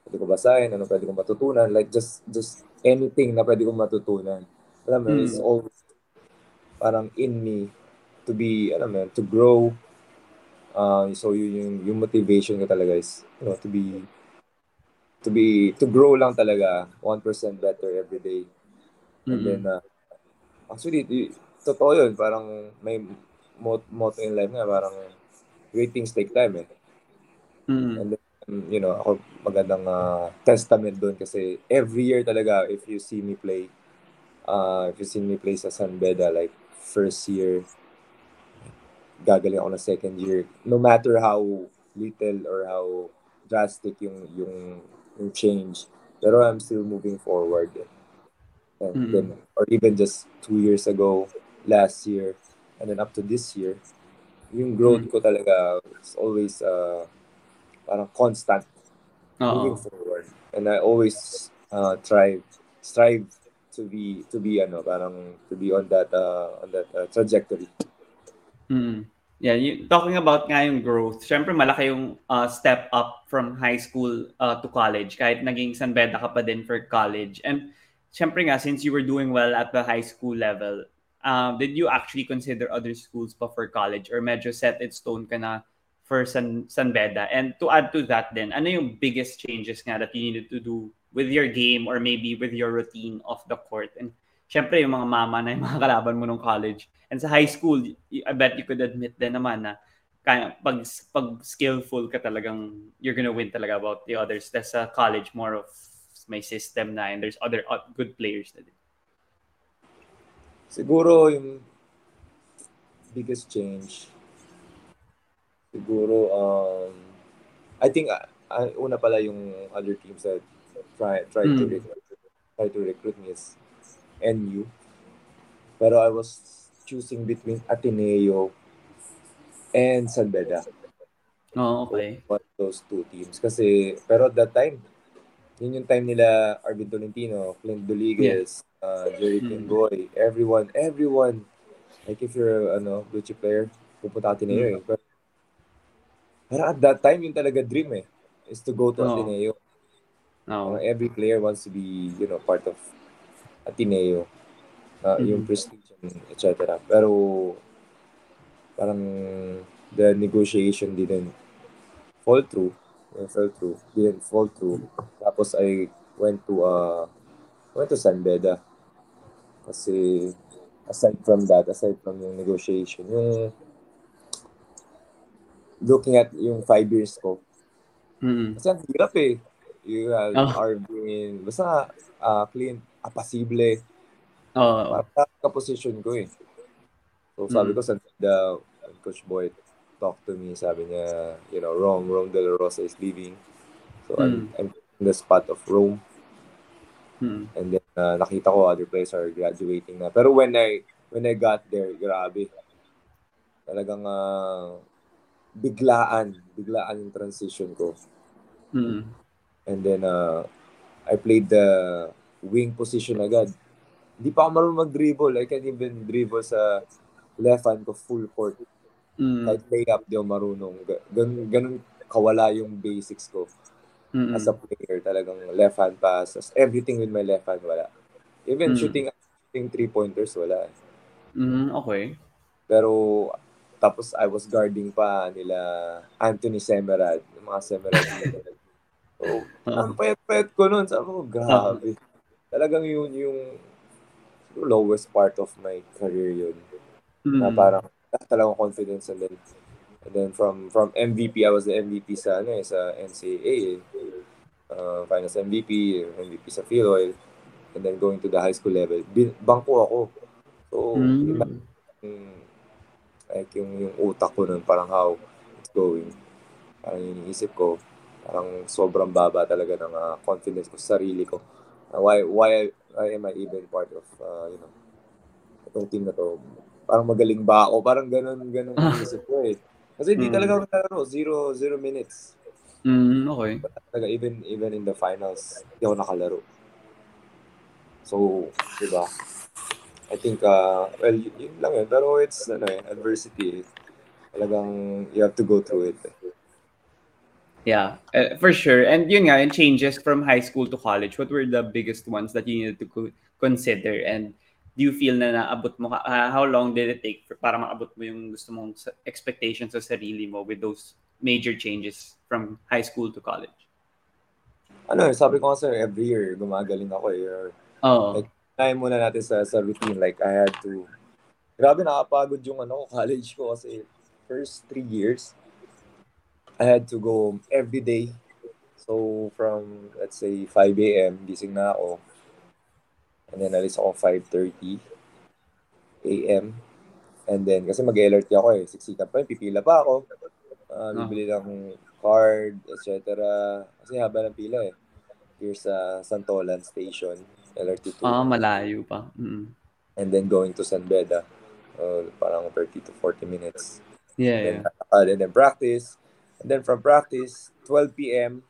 pwede ko basahin, ano pwede kong matutunan. Like, just just anything na pwede kong matutunan. Alam mo, mm. it's always parang in me to be, alam mo, to grow. Uh, so yun yung, yung motivation ko talaga is, you know, to be, to be, to grow lang talaga 1% better every day. And mm-hmm. then, uh, actually, y- totoo yun, parang may mot- motto in life nga, parang great things take time eh. Mm-hmm. And then, you know, ako magandang uh, testament doon kasi every year talaga, if you see me play, uh, if you see me play sa San Beda, like, first year, gagaling ako na second year. No matter how little or how drastic yung yung, yung change, pero I'm still moving forward. And mm-hmm. then, or even just two years ago, last year, and then up to this year, yung growth mm-hmm. ko talaga is always uh, parang constant Uh-oh. moving forward. And I always uh, try strive to be to be ano parang to be on that uh, on that uh, trajectory. Mm. Yeah, you, talking about nga yung growth, syempre malaki yung uh, step up from high school uh, to college kahit naging San Beda ka pa din for college. And syempre nga, since you were doing well at the high school level, uh, did you actually consider other schools pa for college or medyo set in stone ka na for San, San Beda? And to add to that then, ano yung biggest changes nga that you needed to do with your game or maybe with your routine off the court? And syempre yung mga mama na yung mga kalaban mo nung college. And sa high school, I bet you could admit din naman na kaya, pag, pag skillful ka talagang, you're gonna win talaga about the others. That's sa college, more of may system na and there's other good players na din. Siguro yung biggest change, siguro, um, I think, uh, uh, una pala yung other teams that try, try mm. to recruit, try to recruit me is NU. Pero I was choosing between Ateneo and San Beda. Oh, okay. Of those two teams. Kasi, pero at that time, yun yung time nila Arvin Tolentino, Clint Doliges, yeah. uh, Jerry. Pingoy, everyone, everyone. Like if you're ano, blue chip player, pupunta Ateneo mm. eh. Pero, pero at that time, yung talaga dream eh, is to go to oh. Ateneo. Oh. Uh, every player wants to be, you know, part of Ateneo, uh, mm-hmm. yung prestige, etc. Pero parang the negotiation didn't fall through. Didn't fall through. Didn't fall through. Tapos I went to uh went to San Beda. Kasi aside from that, aside from yung negotiation, yung looking at yung five years ko, mm-hmm. kasi ang hirap eh. You have oh. Arvin, basta uh, clean, apasible. Oo. Uh, para ka-position ko eh. So sabi mm. ko sa the Coach Boy talk to me, sabi niya, you know, Rome, Rome De La Rosa is leaving. So mm. I'm, I'm in the spot of Rome. Mm. And then uh, nakita ko other players are graduating na. Pero when I when I got there, grabe. Talagang uh, biglaan, biglaan yung transition ko. Mm. And then uh, I played the wing position agad. Hindi pa ako marunong mag-dribble. I can't even dribble sa left hand ko full court. Mm. Kahit layup, di ako marunong. Ganun, ganun kawala yung basics ko. Mm-mm. As a player, talagang left hand pass. Everything with my left hand, wala. Even mm. shooting, shooting three-pointers, wala. Mm, okay. Pero, tapos I was guarding pa nila Anthony Semerad. Yung mga Semerad. so, uh-huh. ang payat-payat ko nun. Sabi ko, grabe. Talagang yun yung lowest part of my career yun. Mm. Na parang talagang confidence and then and then from from MVP I was the MVP sa ano eh, sa NCAA uh, finals MVP MVP sa Philoil and then going to the high school level bin, bangko ako so mm. iba, like yung yung utak ko nun parang how it's going parang iniisip ko parang sobrang baba talaga ng uh, confidence ko sa sarili ko Uh, why why why am I even part of uh, you know itong team na to? Parang magaling ba ako? Parang ganun ganun ang isip ko eh. Kasi hindi mm. talaga ako nalaro zero zero minutes. Mm, okay. Talaga even even in the finals hindi ako nakalaro. So diba? I think uh well yun lang yun. Pero it's ano eh adversity. Talagang you have to go through it eh. Yeah, uh, for sure. And yun nga, and changes from high school to college, what were the biggest ones that you needed to co- consider? And do you feel na naabot mo, uh, how long did it take for, para maabot mo yung gusto mong expectations sa sarili mo with those major changes from high school to college? Ano, sabi ko kasi every year gumagaling ako eh. Or, oh. Like, time muna natin sa, sa routine. Like, I had to, grabe nakapagod yung ano, college ko kasi first three years, I had to go every day. So from let's say 5 a.m. gising na ako. And then alis ako 5:30 a.m. And then kasi mag-alert ako eh. Siksikan pa yun, pipila pa ako. Uh, bibili ng card, etc. Kasi haba ng pila eh. Here sa Santolan Station, LRT2. Ah, malayo pa. Mm-hmm. And then going to San Beda, uh, parang 30 to 40 minutes. Yeah, and then, yeah. Uh, and then practice. And then from practice, 12 p.m.,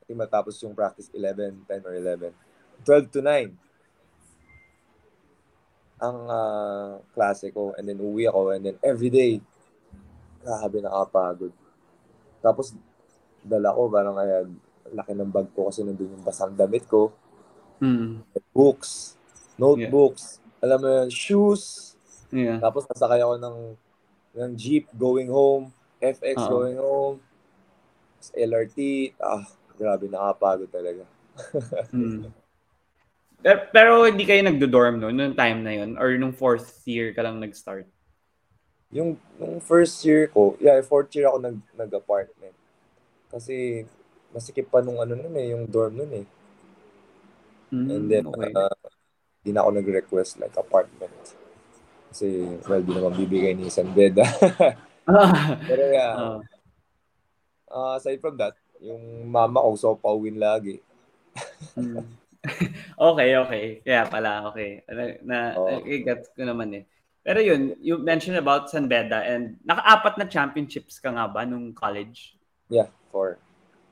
I think matapos yung practice 11, 10 or 11. 12 to 9 ang uh, klase ko and then uwi ako and then every day Grabe, nakapagod. Tapos, dala ko, parang kaya, laki ng bag ko kasi nandun yung basang damit ko. Mm. Books, notebooks, yeah. alam mo yun, shoes. Yeah. Tapos, nasakay ako ng, ng jeep going home, FX Uh-oh. going home, LRT. Ah, grabe, nakapagod talaga. mm. Pero, pero hindi kayo nagdo-dorm no, noong time na yun? Or nung fourth year ka lang nag-start? Yung, nung first year ko, yeah, fourth year ako nag, nag-apartment. Kasi, masikip pa nung ano nun eh, yung dorm nun eh. Mm, And then, okay. uh, di na ako nag-request like apartment. Kasi, well, di naman bibigay ni San Beda. Pero yeah, uh. Uh, aside from that, yung mama ko so pauwin lagi. mm. okay, okay. Kaya pala, okay. Na, na oh. gets ko naman eh. Pero yun, you mentioned about San Beda and naka-apat na championships ka nga ba nung college? Yeah, four.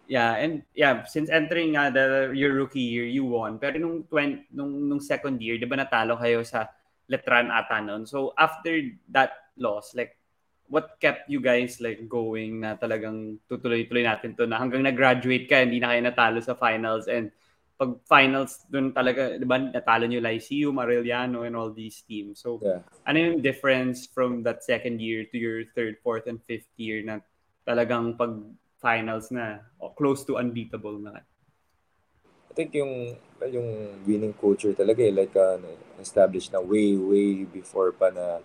Yeah, and yeah, since entering uh, the your rookie year, you won. Pero nung 20, nung nung second year, 'di ba natalo kayo sa Letran ata noon. So after that loss, like what kept you guys like going na talagang tutuloy-tuloy natin to na hanggang nag-graduate ka, hindi na kayo natalo sa finals and pag finals doon talaga, 'di ba, natalo niyo Lyceum, Mariliano and all these teams. So, yeah. ano yung difference from that second year to your third, fourth and fifth year na talagang pag finals na o close to unbeatable na? I think yung yung winning culture talaga eh, like uh, established na way way before pa na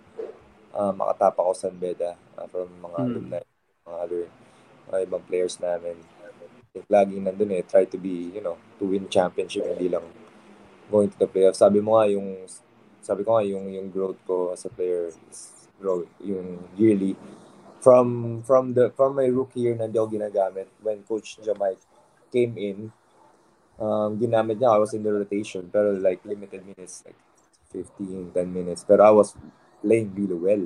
uh, makatapa ko sa Beda uh, from mga hmm. alumni, mga other mga ibang players namin think laging nandun eh, try to be, you know, to win championship, hindi lang going to the playoffs. Sabi mo nga yung, sabi ko nga yung, yung growth ko as a player is grow, yung yearly. From, from the, from my rookie year na hindi ako ginagamit, when Coach Jamai came in, um, ginamit niya, I was in the rotation, pero like limited minutes, like 15, 10 minutes. Pero I was playing really well.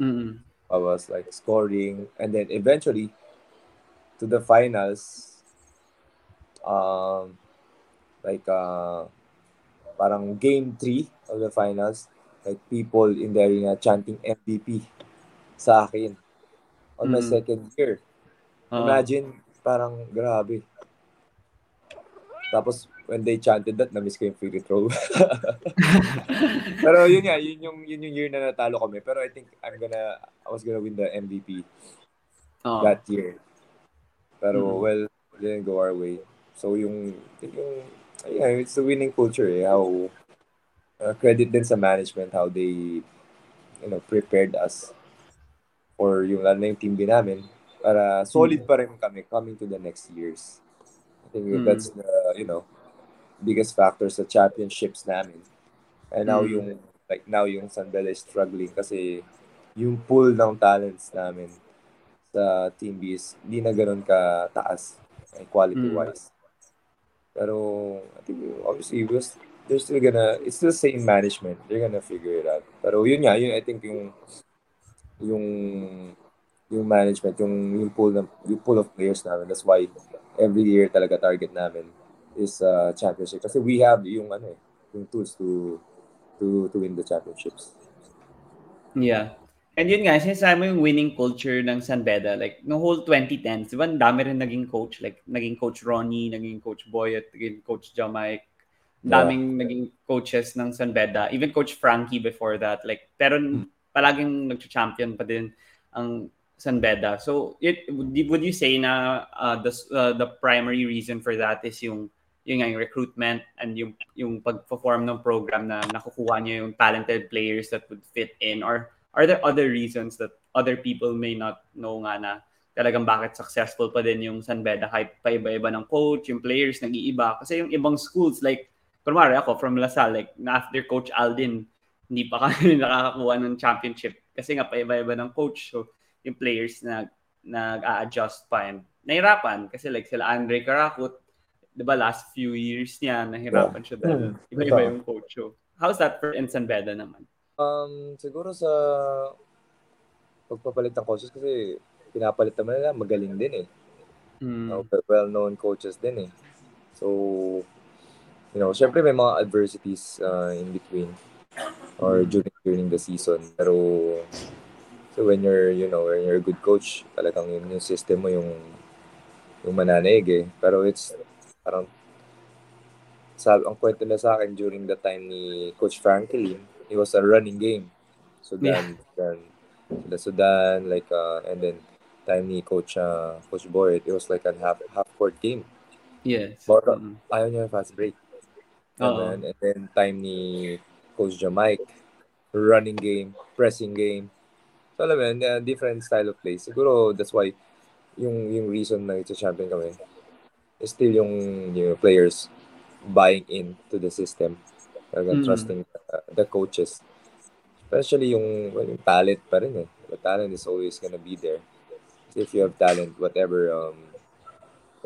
Mm-hmm. I was like scoring, and then eventually, to the finals, um, like uh, parang game 3 of the finals, like people in the arena chanting MVP sa akin on my mm. second year. Uh, Imagine, parang grabe. Tapos, when they chanted that, na-miss ko yung free throw. Pero yun nga, yun yung, yun yung year na natalo kami. Pero I think I'm gonna, I was gonna win the MVP uh, that year. Pero mm-hmm. well, didn't go our way. So yung, yung yeah, it's the winning culture eh, how uh, credit din sa management how they you know prepared us for yung lalo na yung team din namin para solid mm-hmm. pa rin kami coming to the next years. I think mm-hmm. that's the you know biggest factor sa championships namin. And now mm-hmm. yung like now yung San Bella is struggling kasi yung pool ng talents namin sa Team B is hindi na ganoon ka taas quality-wise. Mm. Pero I think obviously was they're still gonna it's still same management. They're gonna figure it out. Pero yun nga, yun I think yung yung yung management, yung yung pool ng yung pool of players namin. That's why every year talaga target namin is uh, championship kasi we have yung ano eh, yung tools to to to win the championships. Yeah. And yun nga, sinasabi mo yung winning culture ng San Beda, like, no whole 2010s, di ba, dami rin naging coach, like, naging coach Ronnie, naging coach Boyet, naging coach Jamaic, daming yeah. naging coaches ng San Beda, even coach Frankie before that, like, pero hmm. palaging nag-champion pa din ang San Beda. So, it, would you say na uh, the, uh, the primary reason for that is yung yung, yung recruitment and yung yung pag-perform ng program na nakukuha niyo yung talented players that would fit in or are there other reasons that other people may not know nga na talagang bakit successful pa din yung San Beda kahit pa iba-iba ng coach, yung players nag-iiba. Kasi yung ibang schools, like, kunwari ako from Lasal, like, na after Coach Aldin, hindi pa kami nakakakuha ng championship. Kasi nga pa iba-iba ng coach. So, yung players na nag-a-adjust pa and nahirapan. Kasi like sila Andre Karakut, di ba last few years niya, nahirapan siya dahil hmm. iba-iba yung coach. So, how's that for in San Beda naman? Um, siguro sa pagpapalit ng coaches kasi pinapalit naman nila, magaling din eh. Mm. Uh, well-known coaches din eh. So, you know, syempre may mga adversities uh, in between or during during the season. Pero So when you're, you know, when you're a good coach, talagang yun yung system mo yung yung mananaig eh. Pero it's parang sa ang kwento na sa akin during the time ni Coach Franklin, it was a running game. Sudan, Sudan, Sudan, Sudan, like uh, and then time ni Coach uh, Coach Boyd, it was like a half half court game. Yes. But Mm. ayaw niya fast break. And, and then time ni Coach Jamaic, running game, pressing game. So alam mo uh, different style of play. Siguro that's why yung yung reason na ito champion kami still yung yung players buying into the system. Talagang Mm. trusting uh, the coaches. Especially yung, well, yung talent pa rin eh. The talent is always gonna be there. If you have talent, whatever um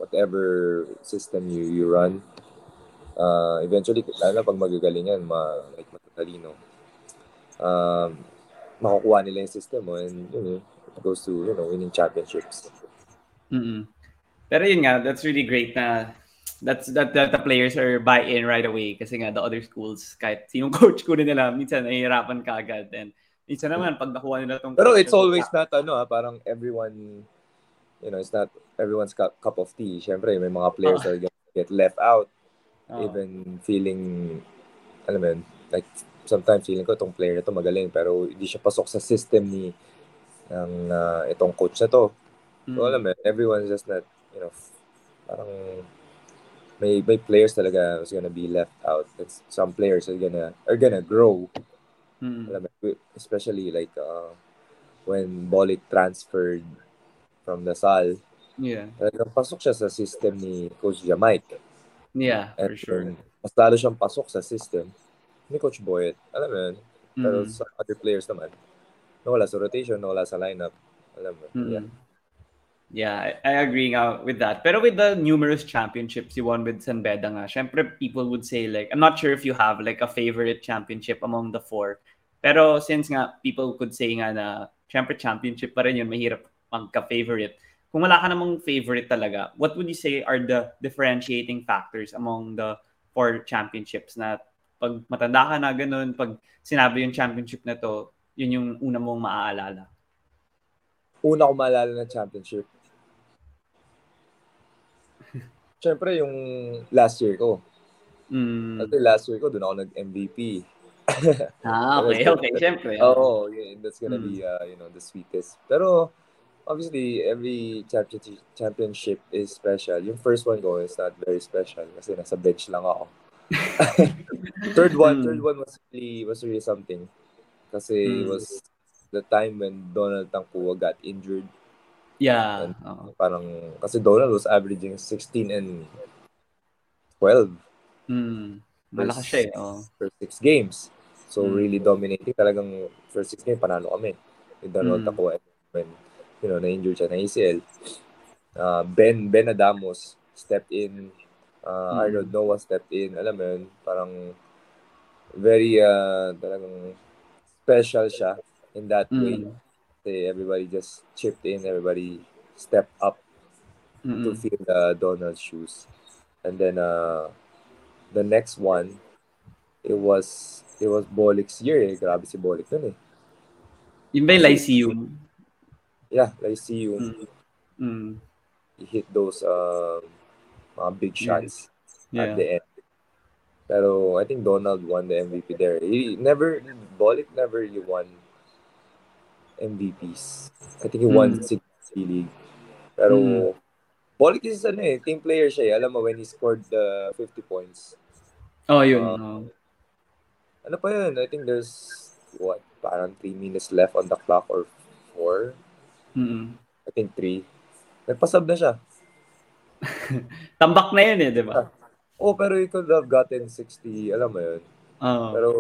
whatever system you you run, uh, eventually, lalo na pag magagaling yan, ma, like matatalino, um, makukuha nila yung system mo and you know, it goes to you know winning championships. Mm-mm. Pero yun nga, that's really great na that's that, that the players are buy in right away kasi nga the other schools kahit sinong coach ko nila minsan nahihirapan ka agad and minsan naman pag nakuha nila tong Pero it's na- always not ano ah, parang everyone you know, it's not everyone's cup, cup of tea. Syempre, may mga players Ah. that get, get left out Oo. even feeling alam mo yun, like sometimes feeling ko tong player na to magaling pero hindi siya pasok sa system ni ng ah, itong coach na to. Mm. So alam mo, everyone's just not, you know, parang may may players talaga who's gonna be left out. It's, some players are gonna are gonna grow. Mm. Alam mo, especially like uh, when Bolick transferred from the Sal, Yeah. talagang pasok siya sa system ni Coach Jamaic. Yeah, for And sure. then, mas lalo siyang pasok sa system ni Coach Boyet. Alam mo yun? Pero Mm. sa other players naman, nawala sa rotation, nawala sa lineup. Alam mo, Mm. yeah. Yeah, I, agree nga with that. Pero with the numerous championships you won with San Beda nga, syempre people would say like, I'm not sure if you have like a favorite championship among the four. Pero since nga people could say nga na, syempre championship pa rin yun, mahirap magka-favorite. Kung wala ka namang favorite talaga, what would you say are the differentiating factors among the four championships na pag matanda ka na ganun, pag sinabi yung championship na to, yun yung una mong maaalala? Una ko maalala na championship. Siyempre, yung last year ko. Mm. Kasi last year ko, doon ako nag-MVP. Ah, okay, okay. Siyempre. Oo, oh, yeah, that's gonna Mm. be, uh, you know, the sweetest. Pero, obviously, every championship, is special. Yung first one ko is not very special kasi nasa bench lang ako. third one, Mm. third one was really, was really something. Kasi it Mm. was the time when Donald Tankua got injured. Yeah. oo. Parang, kasi Donald was averaging 16 and 12 Mm. Malakas siya eh. Oh. first six games. So, Mm. really dominating. Talagang first six game, panalo kami. With Donald Mm. Tacuan. When, you know, na-injured siya na ACL. Uh, ben, Ben Adamos stepped in. Uh, Mm. Arnold Noah stepped in. Alam mo yun, parang very, uh, talagang special siya in that way. Kasi everybody just chipped in. Everybody stepped up to Mm. fill the Donald's shoes. And then, uh, the next one, it was it was Bolik's year eh. Grabe si Bolik nun eh. Yung ba yung Lyceum? Yeah, you Mm. Mm. he hit those um mga big Yeah. shots at the end. Pero I think Donald won the MVP there. He never Bolik never really won MVPs. I think he won Mm. six league. Pero Mm. Bolik is ano eh, team player siya eh. Alam mo when he scored the 50 points. Oh, yun. Uh, oh. Ano pa yun? I think there's what, parang 3 minutes left on the clock or 4. Mm. I think 3. Nagpasab na siya. Tambak na yun eh, di ba? Oh, pero he could have gotten 60. Alam mo yun. Oo. Pero,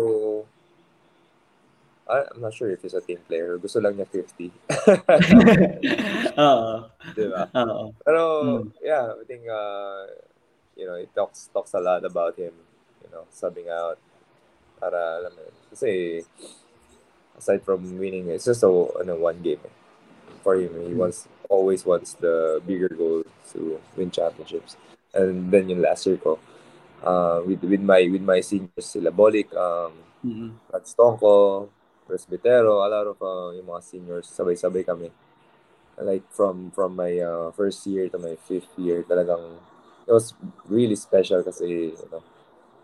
I- I'm not sure if he's a team player. Gusto lang niya 50. Oo. Di ba? Oo. Pero, Mm. yeah, I think, uh, you know, it talks talks a lot about him, you know, subbing out. Para, alam mo. Kasi, aside from winning, it's just a, ano, one game. eh. For him, he Mm. wants, always wants the bigger goal to win championships. And then yung last year ko, uh, with with my with my seniors sila Bolik, um, Mm. Brad Stonko, Presbytero, a lot of uh, yung mga seniors, sabay-sabay kami. Like from from my uh, first year to my fifth year, talagang it was really special kasi you know,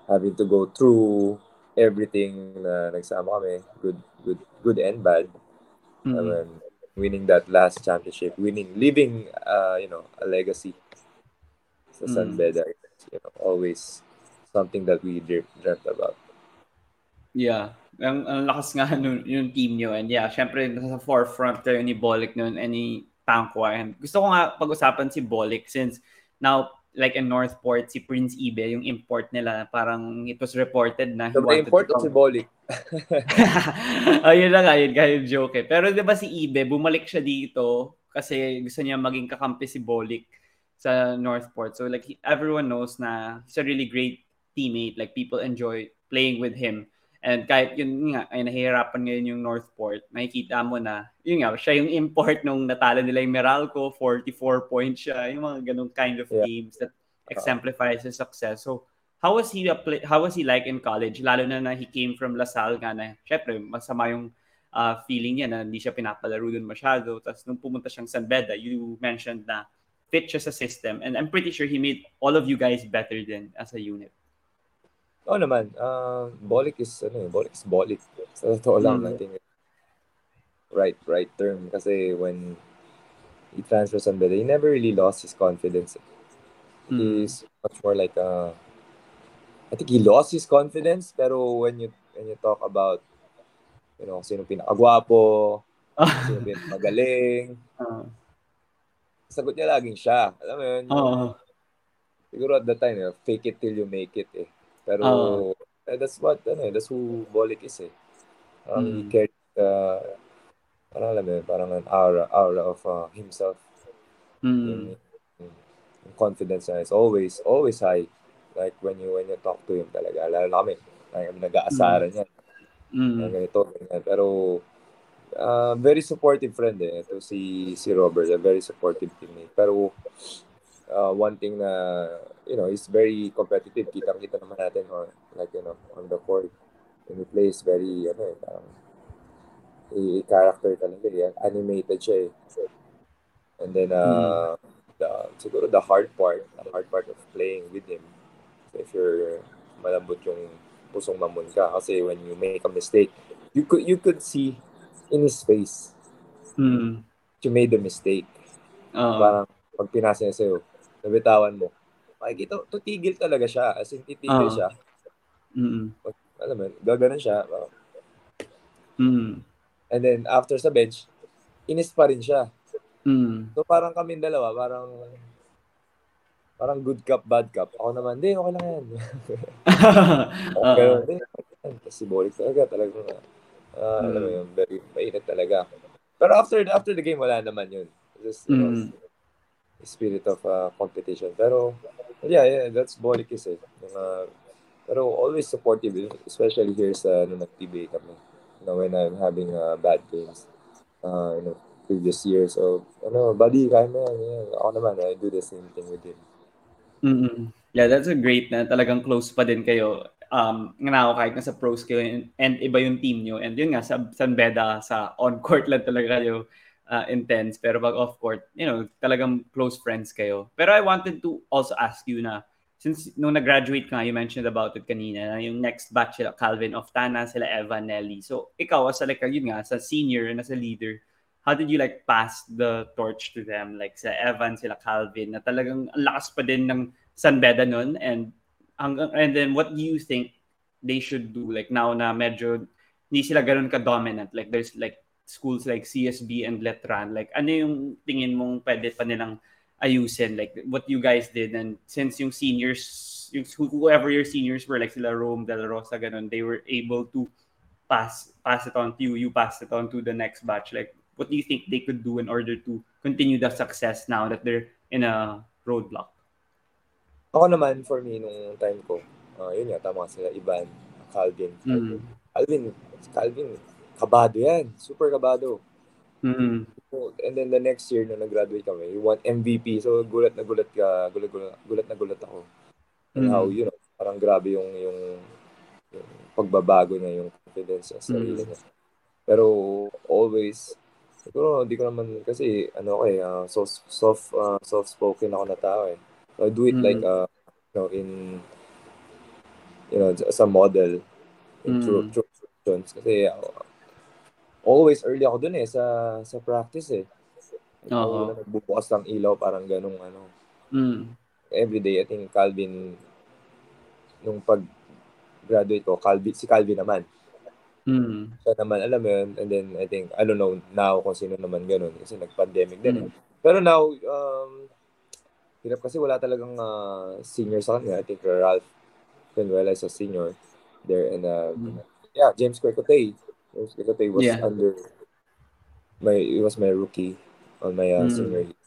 having to go through everything na nagsama kami, good good good and bad. Mm-hmm. And then winning that last championship, winning, leaving uh, you know, a legacy sa San Beda. Mm-hmm. You know, always something that we dreamt about. Yeah. Ang, ang lakas nga nun, yung team nyo. And yeah, syempre, nasa forefront kayo ni Bolik noon and ni Tankwa. And gusto ko nga pag-usapan si Bolik since now, like in Northport, si Prince Ibe, yung import nila, parang it was reported na he so, wanted import to si Bolik? Ayun lang, ayun, yung joke eh. Pero di ba si Ibe, bumalik siya dito kasi gusto niya maging kakampi si Bolik sa Northport. So like everyone knows na he's a really great teammate. Like people enjoy playing with him. And kahit yun nga, ay nahihirapan ngayon yung Northport, makikita mo na, yun nga, siya yung import nung natalo nila yung Meralco, 44 points siya, yung mga ganong kind of yeah. games that exemplifies his success. So, how was he play, how was he like in college? Lalo na na he came from LaSalle nga na, syempre, masama yung uh, feeling niya na hindi siya pinapalaro dun masyado. Tapos nung pumunta siyang San Beda, you mentioned na fit siya sa system. And I'm pretty sure he made all of you guys better than as a unit. Oo naman. Uh, Bolik is, ano eh, Bolik is Bolik. Sa totoo lang, mm. I think right, right term. Kasi when he transfers on Beda, he never really lost his confidence. Mm. He's much more like a, I think he lost his confidence, pero when you when you talk about, you know, sino pinakagwapo, sino pinakagaling, uh. sagot niya laging siya. Alam mo yun? Uh. Siguro at the time, you know, fake it till you make it eh. Pero uh, that's what, ano, that's who Bolik is eh. Um, mm. He carried, uh, parang alam mo parang an aura, aura of uh, himself. Mm. In, in confidence niya is always, always high. Like when you, when you talk to him talaga, lalo na kami, like, nag-aasaran mm. niya. Mm. Ganito, ganyan. Pero, uh, very supportive friend eh. Ito si, si Robert, a very supportive teammate. Pero, uh, one thing na you know, he's very competitive. Kitang-kita naman natin on, like, you know, on the court. When he plays very, ano eh, parang, a character talaga eh. Animated siya eh. And then, uh, mm. the, siguro the hard part, the hard part of playing with him. So if you're malambot yung pusong mamon ka, kasi when you make a mistake, you could, you could see in his face, mm. you made the mistake. Uh-huh. Parang, pag pinasa niya sa'yo, nabitawan mo, makikita, tutigil talaga siya. As in, titigil uh, siya. Mm-hmm. Alam mo, gaganon siya. Mm-hmm. And then, after sa bench, inis pa rin siya. Mm-hmm. So, parang kami dalawa, parang parang good cup, bad cup. Ako naman, di, okay lang yan. okay, uh, di, kasi bolik talaga, talaga. Uh, mm. Alam mo yun, very mainit talaga. Pero after after the game, wala naman yun. Just, you know, mm spirit of uh, competition. Pero, yeah, yeah, that's Bolikis eh. Yung, uh, pero always supportive, especially here sa nung nag-PBA kami. You know, when I'm having uh, bad games. Uh, you know, previous years. So, ano, buddy, kaya mo yan. Yeah. Ako naman, I do the same thing with him. Mm-hmm. Yeah, that's a great na talagang close pa din kayo. Um, nga ako kahit nasa pros kayo and, and iba yung team nyo. And yun nga, sa San Beda, sa on-court lang talaga kayo uh, intense pero pag off court, you know, talagang close friends kayo. Pero I wanted to also ask you na since nung nag-graduate ka, you mentioned about it kanina, na yung next batch sila Calvin Oftana, sila Evan Nelly. So ikaw as like yun nga, sa senior and as a leader, how did you like pass the torch to them? Like sa Evan, sila Calvin, na talagang lakas pa din ng San Beda nun and and then what do you think they should do like now na medyo hindi sila ganoon ka dominant like there's like schools like CSB and Letran, like ano yung tingin mong pwede pa nilang ayusin? Like what you guys did and since yung seniors, yung, whoever your seniors were, like sila Rome, Del Rosa, ganun, they were able to pass pass it on to you, you pass it on to the next batch. Like what do you think they could do in order to continue the success now that they're in a roadblock? Ako naman, for me, nung time ko, uh, yun nga, tama sila, Ivan, Calvin. Calvin, mm. Calvin, Calvin kabado yan. Super kabado. Mm-hmm. And then the next year, nung nag-graduate kami, he won MVP. So, gulat na gulat ka, gulat, gulat, gulat na gulat ako. And mm-hmm. how, you know, parang grabe yung, yung, yung pagbabago niya, yung confidence sa sarili mm-hmm. niya. Pero always, siguro hindi ko naman, kasi ano okay, uh, so, soft, uh, soft-spoken ako na tao eh. So I do it mm. like, uh, you know, in, you know, as a model in mm. true, true Kasi uh, always early ako dun eh, sa, sa practice eh. Oo. Uh-huh. Nagbubukas ng ilaw, parang ganung ano. Mm. Every day, I think Calvin, nung pag-graduate ko, Calvin, si Calvin naman, Mm. Siya naman, alam mo yun, and then I think, I don't know now kung sino naman ganun kasi nag-pandemic din. Mm. Eh. Pero now, um, hirap kasi wala talagang uh, senior sa kanya. I think Ralph Penuela is a senior there. And uh, mm. yeah, James Quecote. Quecote was yeah. under my, he was my rookie on my uh, mm. senior year.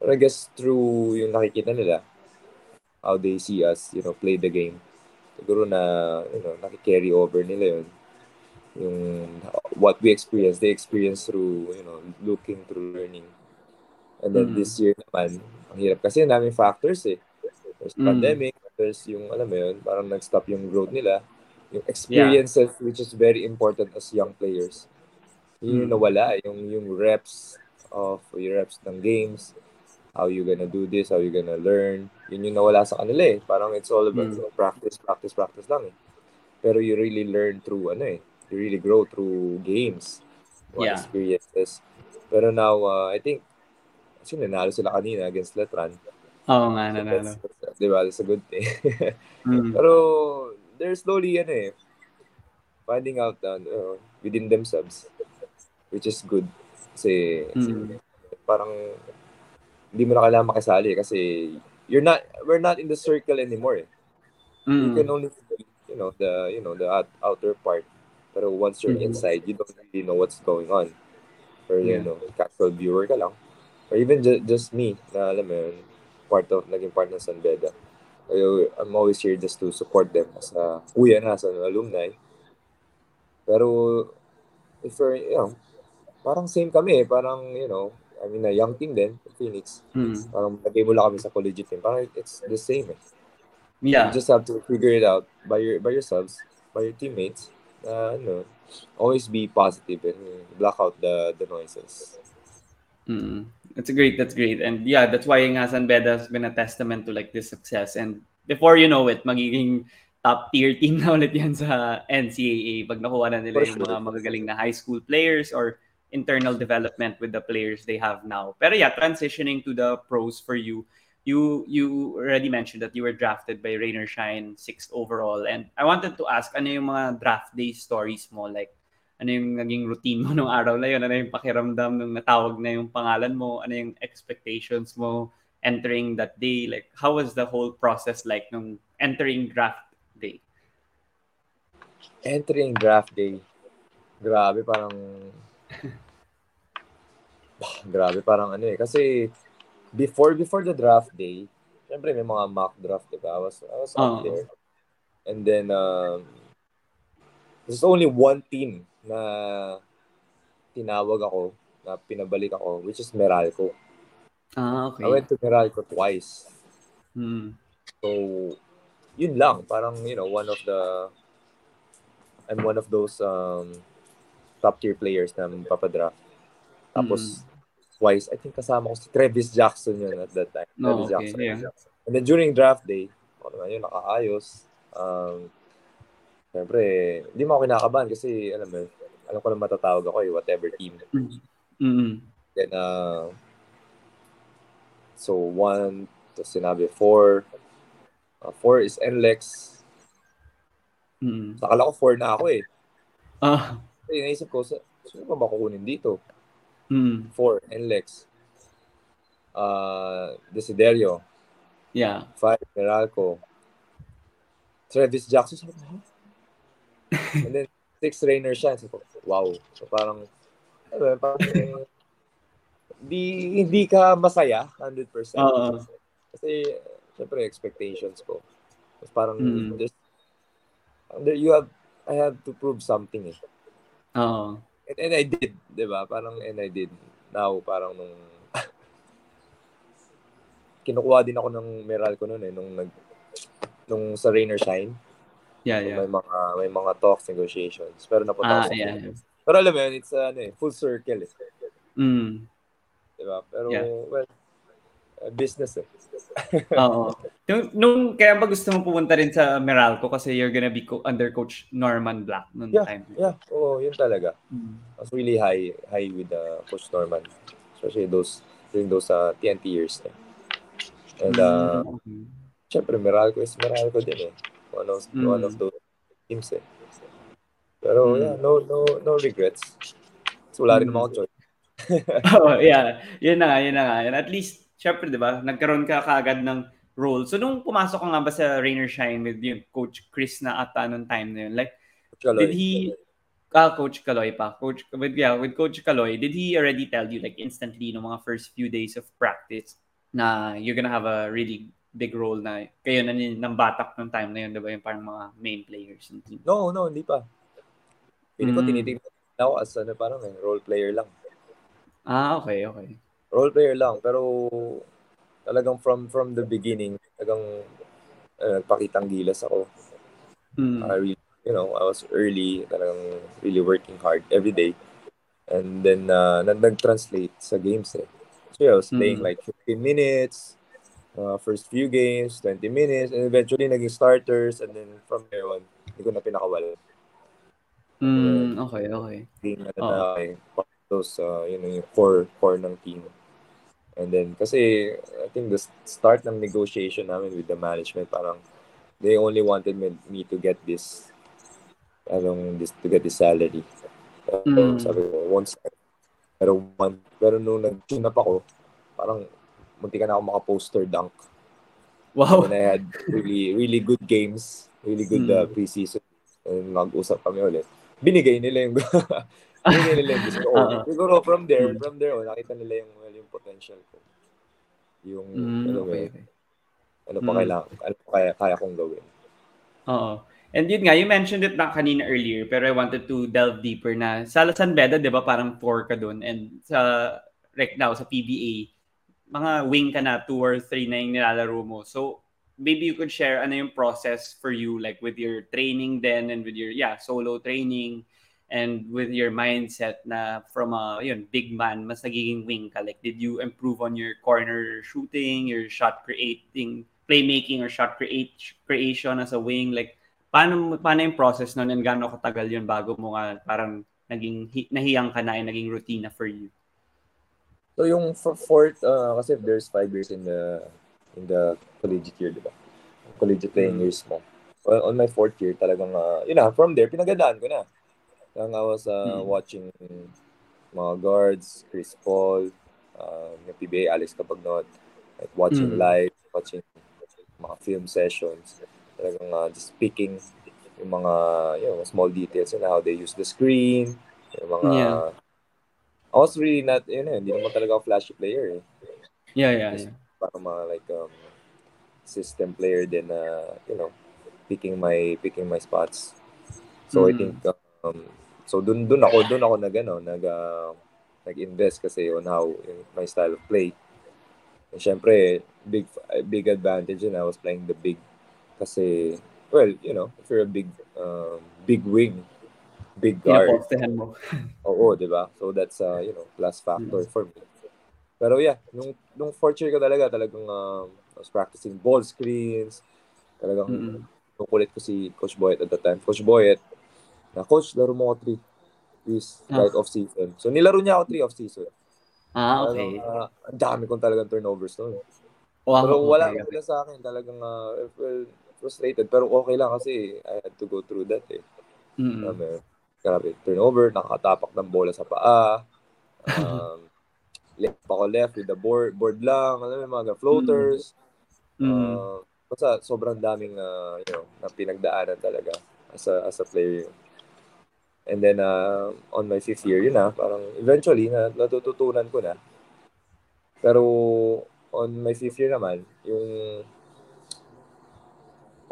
But I guess through yung nakikita nila, how they see us, you know, play the game. Siguro na, you know, nakikarry over nila yun yung what we experience, they experience through, you know, looking through learning. And then mm. this year naman, ang hirap kasi daming factors eh. There's mm. pandemic, there's yung, alam mo yun, parang nag-stop yung growth nila. Yung experiences, yeah. which is very important as young players. Yun yung mm. nawala, yung, yung reps of, yung reps ng games, how you gonna do this, how you gonna learn. Yun yung nawala sa kanila eh. Parang it's all about mm. practice, practice, practice lang eh. Pero you really learn through ano eh, you really grow through games, yeah. experiences. Pero now, uh, I think, kasi nanalo sila kanina against Letran. Oo nga, nanalo. So di ba? That's a good thing. mm. Pero, they're slowly, ano eh, finding out uh, within themselves, which is good. Kasi, mm. parang, hindi mo na kailangan makisali kasi you're not, we're not in the circle anymore eh. Mm. You can only, you know, the, you know, the outer part pero once you're mm-hmm. inside, you don't really know what's going on. Or, yeah. you know, casual viewer ka lang. Or even ju- just me, na alam mo yun, part of, naging part ng San Beda. I'm always here just to support them as a kuya na, as an alumni. Pero, if you're, you know, parang same kami eh. Parang, you know, I mean, a young team din, Phoenix. Mm. Parang lang kami sa collegiate team. Parang it's the same eh. Yeah. You just have to figure it out by your by yourselves, by your teammates, uh, ano, always be positive and block out the the noises. Mm, that's great. That's great. And yeah, that's why nga San Beda has been a testament to like this success. And before you know it, magiging top tier team na ulit yan sa NCAA pag nakuha na nila yung mga magagaling na high school players or internal development with the players they have now. Pero yeah, transitioning to the pros for you you you already mentioned that you were drafted by Rainer Shine sixth overall and I wanted to ask ano yung mga draft day stories mo like ano yung naging routine mo nung araw na yun ano yung pakiramdam nung natawag na yung pangalan mo ano yung expectations mo entering that day like how was the whole process like nung entering draft day entering draft day grabe parang grabe parang ano eh kasi before before the draft day, syempre may mga mock draft, di ba? I was, I was uh-huh. out there. And then, um, there's only one team na tinawag ako, na pinabalik ako, which is Meralco. Ah, okay. I went to Meralco twice. Hmm. So, yun lang. Parang, you know, one of the, I'm one of those um, top tier players na papadraft. Tapos, mm twice. I think kasama ko si Travis Jackson yun at that time. No, Travis okay, Jackson. Yeah. And then during draft day, ako naman yun, nakaayos. Um, Siyempre, hindi mo ako kinakabahan kasi, alam mo, alam ko na matatawag ako eh, whatever team. Mm-hmm. Then, uh, so one, to sinabi, four, uh, four is NLEX. Mm-hmm. Nakala ko four na ako eh. Ah. Kasi naisip ko, sino ba ba kukunin dito? Mm. Four, NLEX. Uh, Desiderio. Yeah. Five, Meralco. Travis Jackson. Sabi ko, And then, six, Rainer siya. Ko, wow. So, parang, ano, parang, di, hindi ka masaya, 100%. Uh-huh. Kasi, syempre, expectations ko. Tapos parang, mm. just, you have, I have to prove something eh. Oo. Uh-huh. And, and I did, di ba? Parang, and I did. Now, parang nung, kinukuha din ako ng Meral ko noon eh, nung nag, nung sa Rainer Shine. Yeah, yeah. May mga, may mga talks, negotiations. Pero napunta ah, yeah. Pero alam mo yun, it's ano eh, full circle eh. Mm. Diba? Pero, Yeah. well, uh, business eh. Oo. Nung, nung, kaya ba gusto mo pumunta rin sa Meralco kasi you're gonna be co- under Coach Norman Black noong Yeah. time? Yeah, oo, yun talaga. Mm. I was really high high with uh, Coach Norman. Especially those, during those uh, TNT years. Eh. And, uh, Mm, syempre, Meralco is Meralco din eh. One of, Mm. one of those teams eh. Pero, Mm. yeah, no, no, no regrets. So, wala rin Mm. ako choice. oh, yeah. Yun na nga, yun na nga. And at least, syempre, di ba, nagkaroon ka kaagad ng role. So, nung pumasok ka nga ba sa Rain or Shine with yung Coach Chris na ata nung time na yun, like, Kaloy. did he, ah, Coach Kaloy pa, Coach, with, yeah, with Coach Kaloy, did he already tell you, like, instantly, no mga first few days of practice, na you're gonna have a really big role na kayo na ni- ng batak nung time na yun, di ba, yung parang mga main players ng team. No, no, hindi pa. Pili ko Mm. tinitingnan ako as ano, parang eh, role player lang. Ah, okay, okay. Role player lang. Pero talagang from from the beginning, talagang uh, nagpakitang gilas ako. Mm. I really, you know, I was early, talagang really working hard every day. And then, uh, nag- nag-translate sa games eh. So, I was playing Mm. like 15 minutes, uh, first few games, 20 minutes, and eventually naging starters, and then from there on, hindi ko na pinakawala. Mm, okay, okay. Game na Oo. na those, uh, you know, yung core, core ng team. And then, kasi, I think the start ng negotiation namin with the management, parang, they only wanted me, me to get this, anong, this, to get this salary. Pero, Mm. sabi ko, start. Pero, one, pero nung nag-tune up ako, parang, munti ka na ako maka-poster dunk. Wow. And I had really, really good games, really good uh, Mm. preseason. And mag-usap kami ulit. Binigay nila yung binigay nila yung gusto ko. Oo. Siguro from there, Mm. from there, oh, nakita nila yung, well, yung potential ko. Yung, Mm, ano, okay, eh, okay. ano pa Mm. kailangan, ano pa kaya, kaya kong gawin. Oo. And yun nga, you mentioned it na kanina earlier, pero I wanted to delve deeper na sa San Beda, di ba, parang four ka dun. And sa, right now, sa PBA, mga wing ka na, two or three na yung nilalaro mo. So, maybe you could share ano yung process for you, like with your training then and with your, yeah, solo training and with your mindset na from a, yun, big man, mas nagiging wing ka. Like, did you improve on your corner shooting, your shot creating, playmaking or shot create, creation as a wing? Like, paano paano yung process nun and gaano katagal yun bago mo nga parang naging hi- nahiyang ka na and naging routine na for you? So yung for fourth, uh, kasi there's five years in the in the collegiate year, di ba? Collegiate playing Mm. years mo. Well, on my fourth year, talagang, uh, yun na, from there, pinagandaan ko na. Talagang I was uh, Mm. watching mga guards, Chris Paul, uh, yung PBA, Alex Cabagnot, like watching Mm. live, watching mga film sessions, talagang uh, just picking yung mga, you know, small details and how they use the screen, yung mga, Yeah. I was really not, yun eh, hindi naman talaga ako flashy player eh. Yeah, yeah, Just yeah. parang mga like um, system player din na, you know, picking my picking my spots. So I Mm. think um, so dun dun ako dun ako nag ano, nag uh, nag-invest kasi on how in my style of play. And syempre, big big advantage and I was playing the big kasi well, you know, if you're a big um, big wing, big guard, Pinapostehan mo. Oo, di ba? So that's uh, you know, plus factor Mm. for me. Pero yeah, nung nung fourth year ko talaga, talagang um, I was practicing ball screens. Talagang Mm-mm. nung kulit ko si Coach Boyet at the time. Coach Boyet, na coach, laro mo ako three. Please, Ah. right off season. So nilaro niya ako three off season. Ah, okay. Talagang, uh, ang dami kong talagang turnovers noon. Wow, Pero wala okay, sila sa akin. Talagang uh, well, frustrated. Pero okay lang kasi I had to go through that eh. Mm-mm. Grabe. Grabe. Turnover, nakakatapak ng bola sa paa. Um, left ako left with the board, board lang, alam mo, mga floaters. Mm. Uh, basta sobrang daming uh, you know, na pinagdaanan talaga as a, as a player. And then uh, on my fifth year, yun na, parang eventually na, natututunan ko na. Pero on my fifth year naman, yung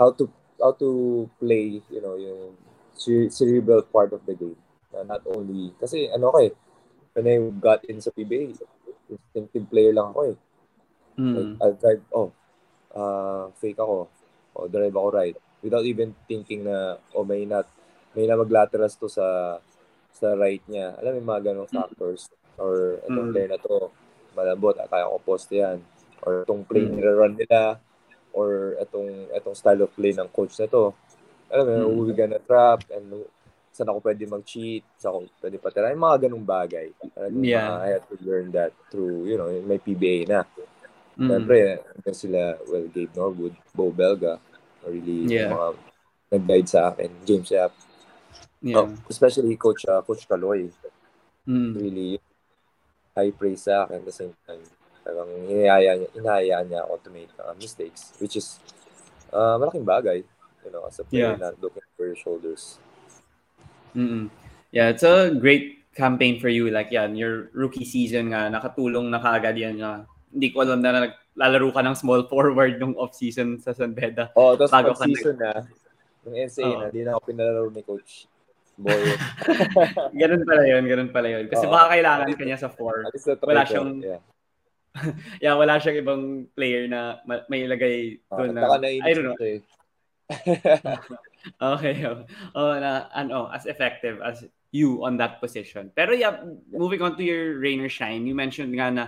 how to how to play, you know, yung cerebral part of the game. Na not only, kasi ano ko eh, when I got in sa PBA, instinctive player lang ako eh. Like, Mm. I'll drive, oh, uh, fake ako, o drive ako right. Without even thinking na, oh, may not, may na maglateras to sa, sa right niya. Alam mo mga ganong factors. Or itong Mm. player na to, malambot, ah, kaya ko poste yan. Or itong play Mm. nila-run nila. Or itong, itong style of play ng coach na to. Alam mo, Mm. mm. we gonna trap and saan ako pwede mag-cheat, saan ako pwede patira. Yung mga ganong bagay. Alam Yeah. mga- I had to learn that through, you know, may PBA na. Mm. Siyempre, hanggang sila, well, Gabe Norwood, Bo Belga, really Yeah. mga nag-guide sa akin. James Yap. Yeah. Oh, especially Coach uh, Coach Kaloy. Mm. Really high praise sa akin at the same time. Parang hinahayaan niya, hinahayaan niya ako to make uh, mistakes, which is uh, malaking bagay. You know, as a player Yeah. not looking over your shoulders. Mm. Yeah, it's a great campaign for you. Like yan, your rookie season nga, nakatulong na kaagad yan na hindi ko alam na naglalaro ka ng small forward nung off-season sa San Beda. Oh, tapos Bago pag ka season na, yung NCAA Oo. na, di na ako pinalaro ni Coach Boy. Ganun pala yun, ganun pala yun. Kasi Oo. baka kailangan kanya sa four. Wala siyang- Yeah. Yeah, wala siyang ibang player na ma- may ilagay Uh, doon at na, I don't know. eh. Okay. Oh, na ano, as effective as you on that position. Pero yeah, moving on to your rain or shine, you mentioned nga na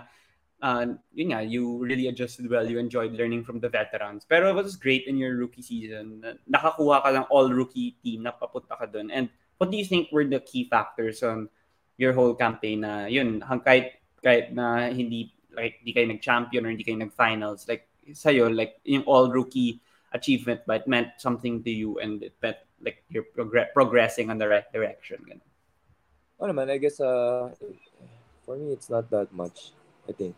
uh, yun nga, you really adjusted well. You enjoyed learning from the veterans. Pero it was great in your rookie season. na Nakakuha ka ng all-rookie team, napapunta ka doon. And what do you think were the key factors on your whole campaign na yun, hang kahit, kahit na hindi like hindi kayo nag-champion or hindi kayo nag-finals, like sa'yo, like yung all-rookie achievement but it meant something to you and it meant like you're progr- progressing on the right direction. Ganun. Ano naman, I guess, uh, for me, it's not that much, I think.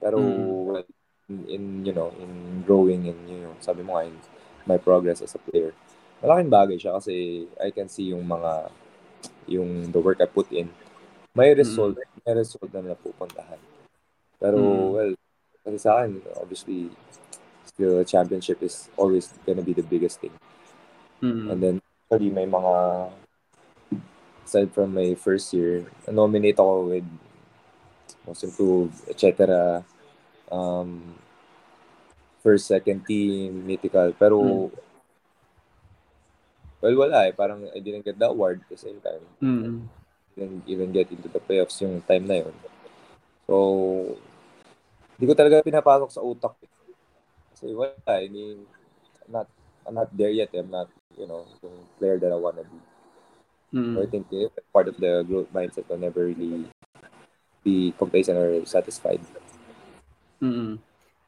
Pero, Mm. in, in, you know, in growing and, you know, sabi mo nga, in my progress as a player, malaking bagay siya kasi I can see yung mga, yung the work I put in. May result, may result na napupuntahan. Pero, Mm. well, kasi sa akin, obviously, a championship is always gonna be the biggest thing. Mm. And then, actually, may mga, aside from my first year, nominate ako with most improved, etc. Um, first, second team, mythical. Pero, Mm. well, wala eh. Parang I didn't get the award at the same time. Mm. Didn't even get into the playoffs yung time na yun. So, hindi ko talaga pinapasok sa utak. eh. Kasi wala, I mean, I'm not, I'm not there yet. I'm not, you know, yung player that I wanna be. Mm. So I think eh, part of the growth mindset will never really be complacent or satisfied. Mm.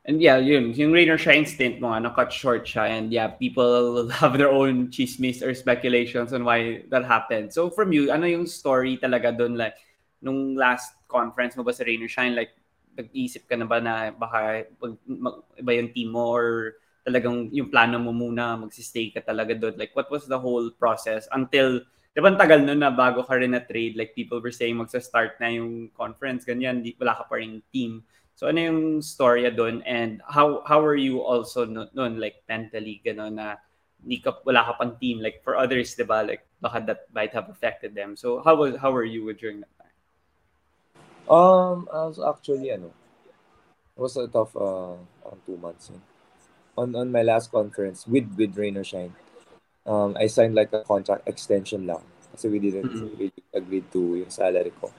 And yeah, yun, yung rain or shine stint mo nga, na-cut short siya. And yeah, people have their own chismis or speculations on why that happened. So from you, ano yung story talaga doon? Like, nung last conference mo ba sa rain or shine, like, nag-isip ka na ba na baka pag, mag, iba yung team mo or talagang yung plano mo muna, magsistay ka talaga doon? Like, what was the whole process until, di ba tagal nun na bago ka rin na trade, like people were saying magsa-start na yung conference, ganyan, di, wala ka pa rin team. So ano yung storya doon and how how are you also no- noon like mentally gano'n na hindi ka, wala ka pang team like for others 'di ba like baka that might have affected them. So how was how were you during that time? Um, I was actually, ano, it was a tough, uh, on two months. Yun. On, on my last conference with, with Rain or Shine, um, I signed like a contract extension lang. Kasi we didn't Mhm. really agree to yung salary ko.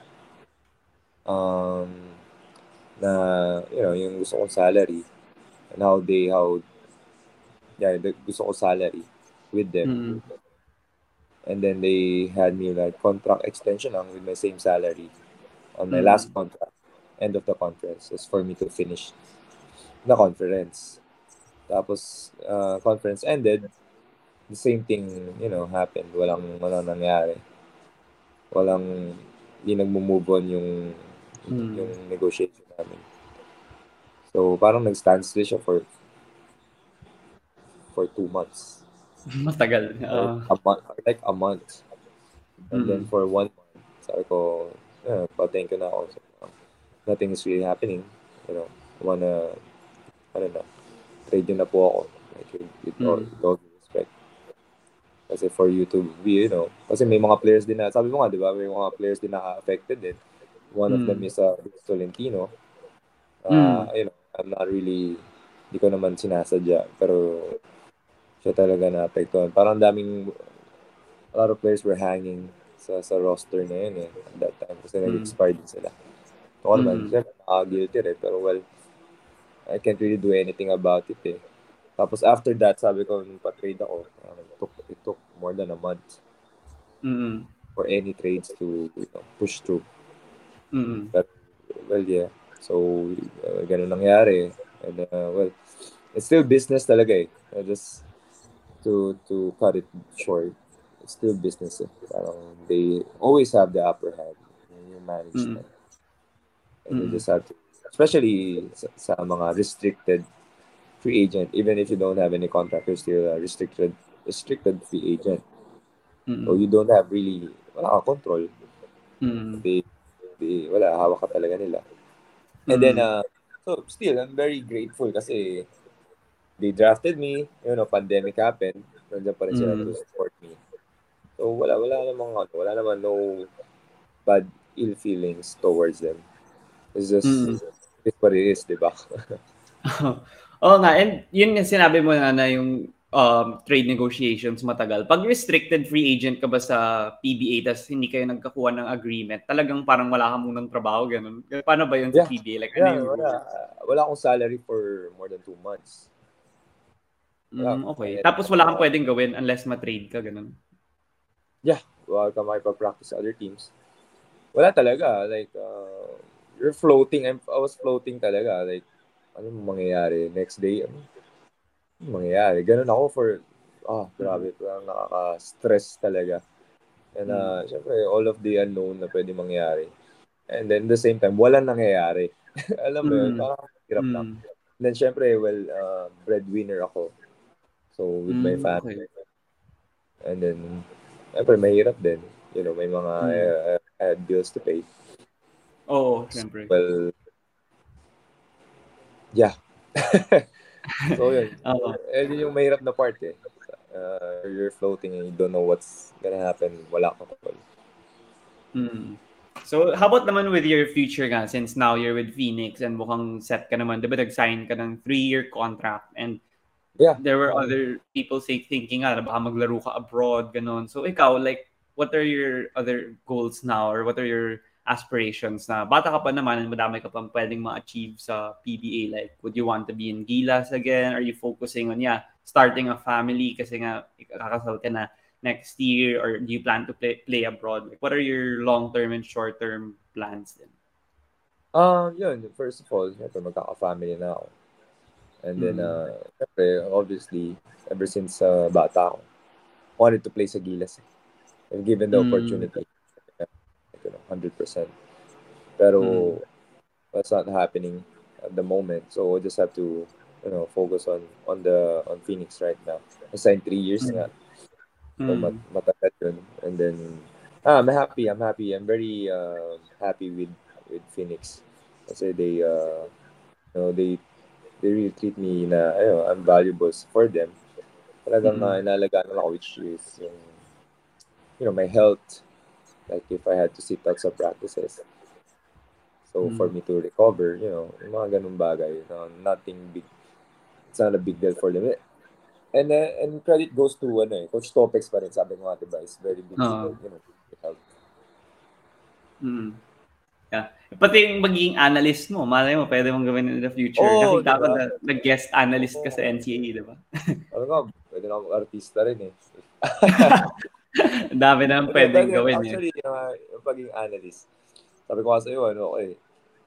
Um, na, you know, yung gusto kong salary and how they, how, yeah, the gusto ko salary with them. Mm. And then they had me like contract extension lang with my same salary on my Mm. last contract, end of the conference, is for me to finish the conference. Tapos, uh, conference ended, the same thing, you know, happened. Walang, walang nangyari. Walang, hindi nagmo-move on yung, Mm. yung negotiation namin. So, parang nag-standstill siya for for two months. Matagal. Uh, a month, like a month. And then Mm. for one month, sabi ko, pa-thank you na ako. So, um, nothing is really happening. You know, I wanna, I don't know, trade yun na po ako. Like, with, with all, Mm. with all due respect. Kasi for you to be, you know, kasi may mga players din na, sabi mo nga, di ba, may mga players din naka-affected din. One of Mm. them is uh, Tolentino. Uh, Mm. You know, I'm not really, hindi ko naman sinasadya, pero siya talaga na-apektuhan. Parang daming, a lot of players were hanging sa sa roster na yun eh. At that time kasi Mm. nag-expired din sila. Ako naman, Mm. syempre, nakaka-guilty rin. Pero well, I can't really do anything about it eh. Tapos after that, sabi ko, nung pa-trade ako, um, it, took, it took more than a month Mm. for any trades to you know, push through. Mm. Well, yeah. So, uh, ganun nangyari. And, uh, well, it's still business talaga eh. Uh, just to to cut it short, still business eh. Parang they always have the upper hand yung management. And you Mm. just have to, especially sa, sa mga restricted free agent, even if you don't have any contract, you're still a restricted restricted free agent. So Mm. you don't have really, wala kang control. Mm. They, they, wala, hawak ka talaga nila. And then, Mm. uh, so still, I'm very grateful kasi they drafted me, you know, pandemic happened, nandiyan pa rin sila Mm. to support me. So wala, wala namang, ano, wala naman no bad ill feelings towards them. It's just, Mm. it's what it is, di ba? Oo nga, and yun nga sinabi mo na, na yung um, trade negotiations matagal. Pag restricted free agent ka ba sa PBA tas hindi kayo nagkakuha ng agreement, talagang parang wala ka munang trabaho, ganun. Paano ba yun sa Yeah. PBA? Like, ano Yeah, yung wala, wala akong salary for more than two months. Mm, okay. Tapos wala kang pwedeng gawin unless ma-trade ka, ganun. Wala ka makipag-practice sa other teams. Wala talaga. Like, uh, you're floating. I'm, I was floating talaga. Like, ano mangyayari? Next day, ano? Ano mangyayari? Ganun ako for, ah, grabe. Parang nakaka-stress talaga. And, uh, syempre, all of the unknown na pwede mangyari. And then, the same time, walang nangyayari. Alam mo yun, Mm. parang hirap lang. Mm. And then, syempre, well, uh, breadwinner ako. So, with my Mm, family. okay. And then, syempre, mahirap din. You know, may mga Mm. uh, bills to pay. Oo, syempre. Well, yeah. so, yun. Eh, yun yung mahirap na part eh. Uh, you're floating and you don't know what's gonna happen. Wala kang control. Mm. So, how about naman with your future nga, since now you're with Phoenix and mukhang set ka naman, di ba nag-sign ka ng three-year contract and Yeah. there were other people say, thinking na baka maglaro ka abroad, ganun. So, ikaw, like, what are your other goals now or what are your aspirations na bata ka pa naman and madami ka pang pwedeng ma-achieve sa PBA? Like, would you want to be in Gilas again? Are you focusing on, yeah, starting a family kasi nga, kakasal ka na next year or do you plan to play, play abroad? Like, what are your long-term and short-term plans then? Um, yun, first of all, syempre magkaka-family na ako. And then, Mm. uh, syempre, obviously, ever since uh, bata ako, wanted to play sa Gilas. Eh. And given the Mm. opportunity, you know, 100%. Pero, Mm. that's not happening at the moment. So, I just have to, you know, focus on on the on Phoenix right now. I signed three years Mm. nga. So, Mm. mat- matagal yun. And then, ah, I'm happy. I'm happy. I'm very uh, happy with with Phoenix. Kasi they, uh, you know, they they really treat me na, ayun, I'm valuable for them. Talagang Mm. uh, inalagaan nila ako, which is yung, you know, my health. Like, if I had to sit out sa practices. So, Mm. for me to recover, you know, yung mga ganun bagay, no, nothing big. It's not a big deal for them. And uh, and credit goes to ano eh, Coach Topex pa rin, sabi ko nga, diba, is very big Oo. you know, health. Mm. Yeah. Pati yung magiging analyst mo, malay mo, pwede mong gawin in the future. Oo, Nakita ko diba? na nag-guest analyst ka sa NCAA, di ba? Ano nga, pwede na ako artista rin eh. Ang dami na pwedeng Pwede, gawin eh. Actually, yung, uh, yung pagiging analyst, sabi ko nga sa'yo, ano, okay,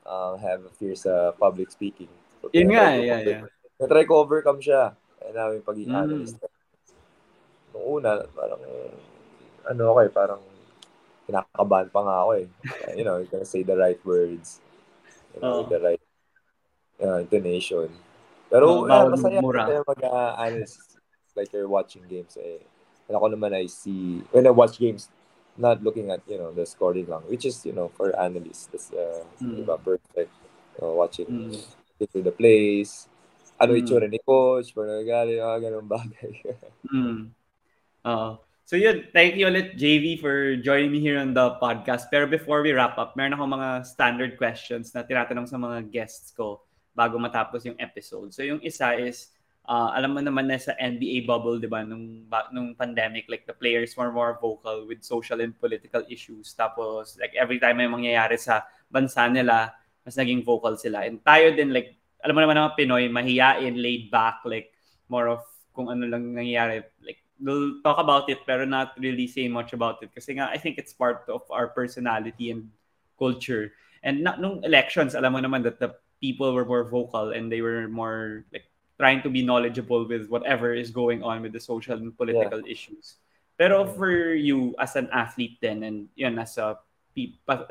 uh, have a fear sa public speaking. So, Yun nga, ko yeah, yeah. Tinatry ko overcome siya. Kaya namin yung pagiging Mm. analyst. Nung una, parang, ano eh, parang kinakabahan pa nga ako eh. You know, you're gonna say the right words. You know, with the right uh, intonation. Pero Oo, uh, masaya mura. masaya mag-analyst. like you're watching games eh. And ako naman I see, when I watch games, not looking at, you know, the scoring lang, which is, you know, for analysts, that's, uh, Mm. diba, perfect. Uh, watching Mm. into the plays, ano Mm. itsura ni coach, pag nagagali, mga ganun bagay. Mm. Oo. So yun, thank you ulit JV for joining me here on the podcast. Pero before we wrap up, meron ako mga standard questions na tinatanong sa mga guests ko bago matapos yung episode. So yung isa is, uh, alam mo naman na sa NBA bubble, di ba, nung, nung pandemic, like the players were more vocal with social and political issues. Tapos, like every time may mangyayari sa bansa nila, mas naging vocal sila. And tayo din, like, alam mo naman mga Pinoy, mahiyain, laid back, like, more of kung ano lang nangyayari. Like, they'll talk about it, pero not really say much about it. Kasi nga, I think it's part of our personality and culture. And na, nung elections, alam mo naman that the people were more vocal and they were more, like, trying to be knowledgeable with whatever is going on with the social and political yeah. issues. Pero for you as an athlete then and yun as a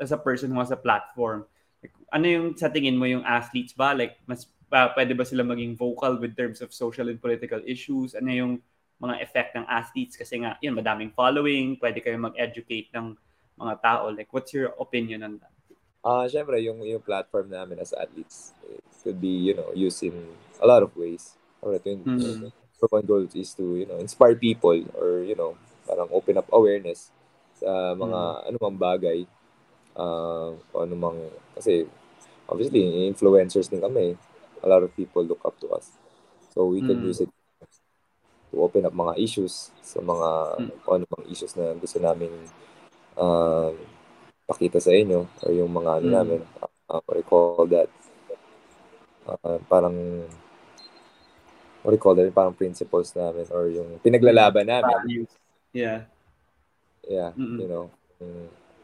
as a person who has a platform, like, ano yung sa tingin mo yung athletes ba like mas uh, pwede ba sila maging vocal with terms of social and political issues? Ano yung mga effect ng athletes kasi nga yun madaming following, pwede kayo mag-educate ng mga tao. Like what's your opinion on that? Ah, uh, syempre yung yung platform namin as athletes it could be, you know, used in a lot of ways. Alright, yun, mm-hmm. uh, one goal is to, you know, inspire people or, you know, parang open up awareness sa mga mm-hmm. anumang bagay. Uh, anumang, kasi obviously, influencers din kami. A lot of people look up to us. So we can mm-hmm. use it to open up mga issues sa mga mm-hmm. o anumang issues na gusto namin uh, pakita sa inyo or yung mga ano mm. namin, uh, what do you call that? Uh, parang what do you call that? Parang principles namin or yung pinaglalaban namin. Yeah. Yeah, mm-hmm. you know, kung,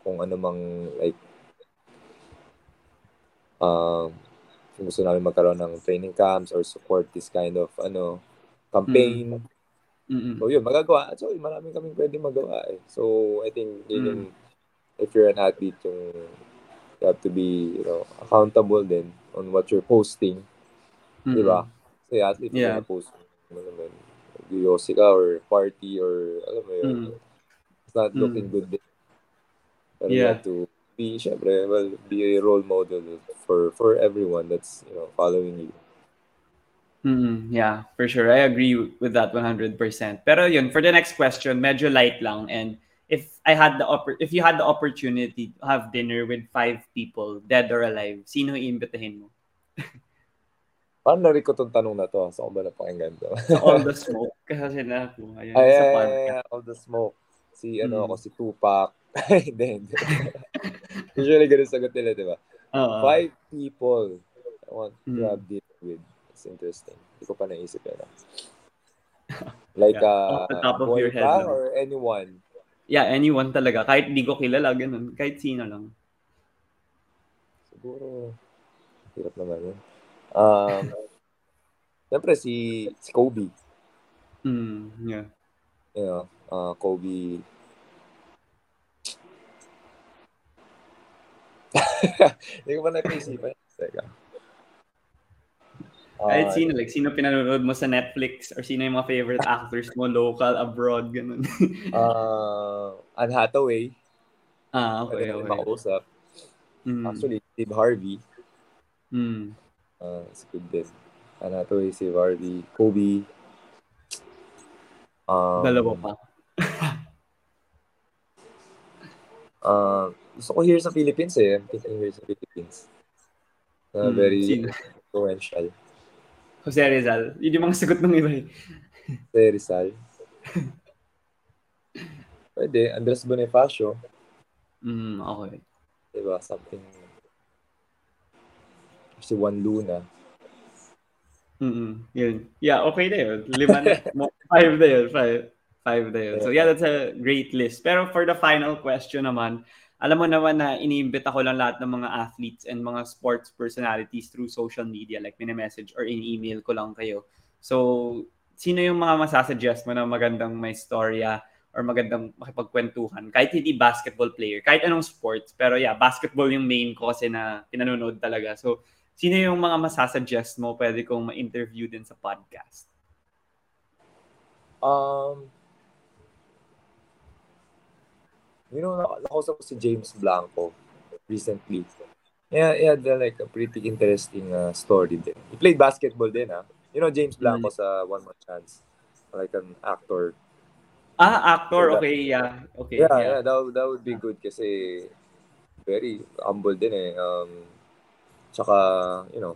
kung ano mang like um uh, kung gusto namin magkaroon ng training camps or support this kind of ano campaign. Mm-hmm. So yun, magagawa. So marami kaming pwede magawa eh. So I think yun mm-hmm. yung if you're an athlete, yung you have to be, you know, accountable then on what you're posting. Mm-hmm. Di ba? Kasi athlete, yeah. yung post mo naman, yosi ka or party or, alam mo yun, mm-hmm. it's not looking mm-hmm. good din. Pero yeah. you have to be, syempre, well, be a role model for for everyone that's, you know, following you. Mm, yeah, for sure. I agree with that 100%. Pero yun, for the next question, medyo light lang and if I had the oppor- if you had the opportunity to have dinner with five people, dead or alive, sino iimbitahin mo? Paano nari ko tong tanong na to? Saan ko ba napakinggan to? All the Smoke. Kasi na ako. Ayan, ay, sa ay, All the Smoke. Si, ano, hmm. ako, si Tupac. hindi, hindi. Usually, ganun sagot nila, di ba? Uh-huh. Five people I want to hmm. have dinner with. It's interesting. Hindi ko pa naisip yan. Like, yeah. uh, Off the top of your head. Or anyone? Yeah, anyone talaga. Kahit di ko kilala, ganun. Kahit sino lang. Siguro, hirap naman yun. Um, Siyempre, si, si Kobe. Mm, yeah. You know, uh, Kobe. Hindi ko pa napaisipan. Teka. Kahit uh, sino, like, sino pinanonood mo sa Netflix or sino yung mga favorite actors mo, local, abroad, ganun. uh, Anne Hathaway. Ah, okay, okay. Makausap. Mm. Actually, Steve Harvey. Mm. Uh, it's good din. Anne Hathaway, Steve Harvey, Kobe. Um, Dalawa pa. uh, gusto ko here sa Philippines eh. I'm here sa Philippines. Uh, mm, very sino? influential. Jose Rizal. Yun yung mga sagot ng iba eh. Jose Rizal. Pwede. Andres Bonifacio. Mm, okay. Diba? Something... Si Juan Luna. Mm Yun. Yeah, okay na yun. Lima na. five na yun. Five. Five na yun. So yeah, that's a great list. Pero for the final question naman, alam mo naman na iniimbita ko lang lahat ng mga athletes and mga sports personalities through social media, like mini-message or in-email ko lang kayo. So, sino yung mga masasuggest mo na magandang may storya or magandang makipagkwentuhan? Kahit hindi basketball player, kahit anong sports. Pero yeah, basketball yung main ko kasi na pinanonood talaga. So, sino yung mga masasuggest mo pwede kong ma-interview din sa podcast? Um, You know, nakausap ko si James Blanco recently. Yeah, had uh, like a pretty interesting uh, story din. He played basketball din, ah. You know James Blanco mm-hmm. sa One More Chance. Like an actor. Ah, actor. So that, okay, yeah. Okay. Yeah, yeah, yeah that, that would be good kasi very humble din eh. Um, tsaka, you know,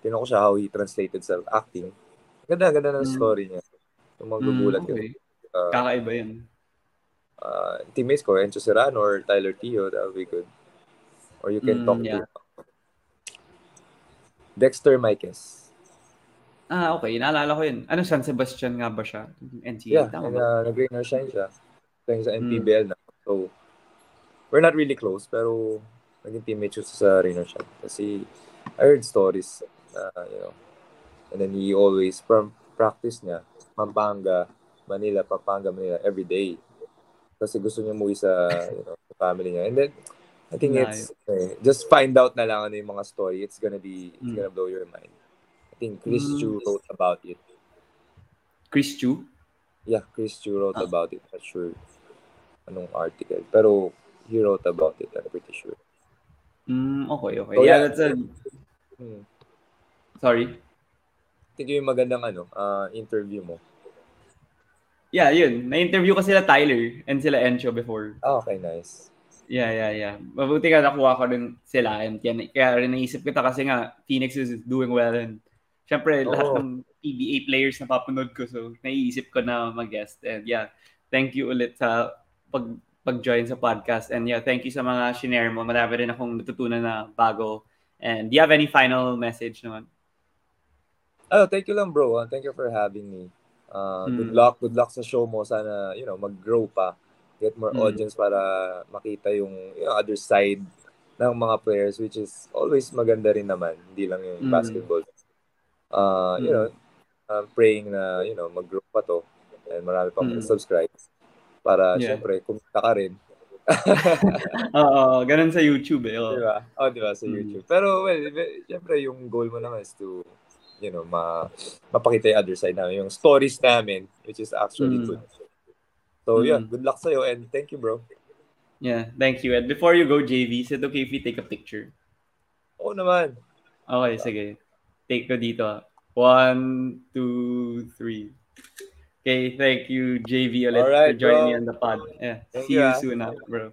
tinan ko siya how he translated sa acting. Ganda, ganda ng Mm. story niya. Yung magugulat Mm, okay. ka. Uh, Kakaiba yun. Uh, teammates ko, Enzo Serrano or Tyler Tio, that would be good. Or you can Mm, talk yeah. to Dexter Mikes. Ah, okay. Naalala ko yun. Ano, San Sebastian nga ba siya? NCAA, Yeah, tama and ba? uh, nag-rain or shine siya. Playing sa Mm. NPBL na. So, we're not really close, pero naging teammates siya sa or shine. Kasi I heard stories, uh, you know, and then he always, from practice niya, Pampanga, Manila, Pampanga, Manila, every day. Kasi gusto niya umuwi sa, you know, family niya. And then, I think it's, eh, just find out na lang ano yung mga story. It's gonna be, it's Mm. gonna blow your mind. I think Chris Mm. Chu wrote about it. Chris Chu? Yeah, Chris Chu wrote Ah. about it. Not sure anong article. Pero he wrote about it, I'm pretty sure. Mm, okay, okay. Oh, yeah, yeah. that's a... Hmm. Sorry. I think yung magandang ano, ah, interview mo. Yeah, yun. Na-interview ko sila Tyler and sila Encho before. Ah, okay, nice. Yeah, yeah, yeah. Mabuti ka nakuha ko rin sila. And yan, kaya rin naisip kita kasi nga, Phoenix is doing well. And syempre, Oo. lahat ng PBA players na papanood ko. So, naiisip ko na mag-guest. And yeah, thank you ulit sa pag pag-join sa podcast. And yeah, thank you sa mga shinare mo. Marami rin akong natutunan na bago. And do you have any final message naman? Oh, thank you lang bro. Ah, Thank you for having me. Uh, Good Mm. luck. Good luck sa show mo. Sana, you know, mag-grow pa. Get more Mm. audience para makita yung, you know, other side ng mga players which is always maganda rin naman. Hindi lang yung Mm. basketball. Uh, You Mm. know, I'm praying na, you know, mag-grow pa to. And marami pang Mm. subscribe Para, Yeah. syempre, kumita ka rin. Oo, ganun sa YouTube eh. oo. Di ba? Oh, di ba? Sa Mm. YouTube. Pero, well, syempre, yung goal mo naman is to, you know, ma mapakita yung other side namin. Yung stories namin, which is actually Mm. good. So, yeah, Mm. good luck sa'yo and thank you, bro. Yeah, thank you. And before you go, JV, is it okay if we take a picture? Oo naman. Okay, sige. Take ko dito. ah. One, two, three. Okay, thank you, JV, ulit Alright, for joining bro. me on the pod. Yeah, Thank see you, you soon, ah, bro.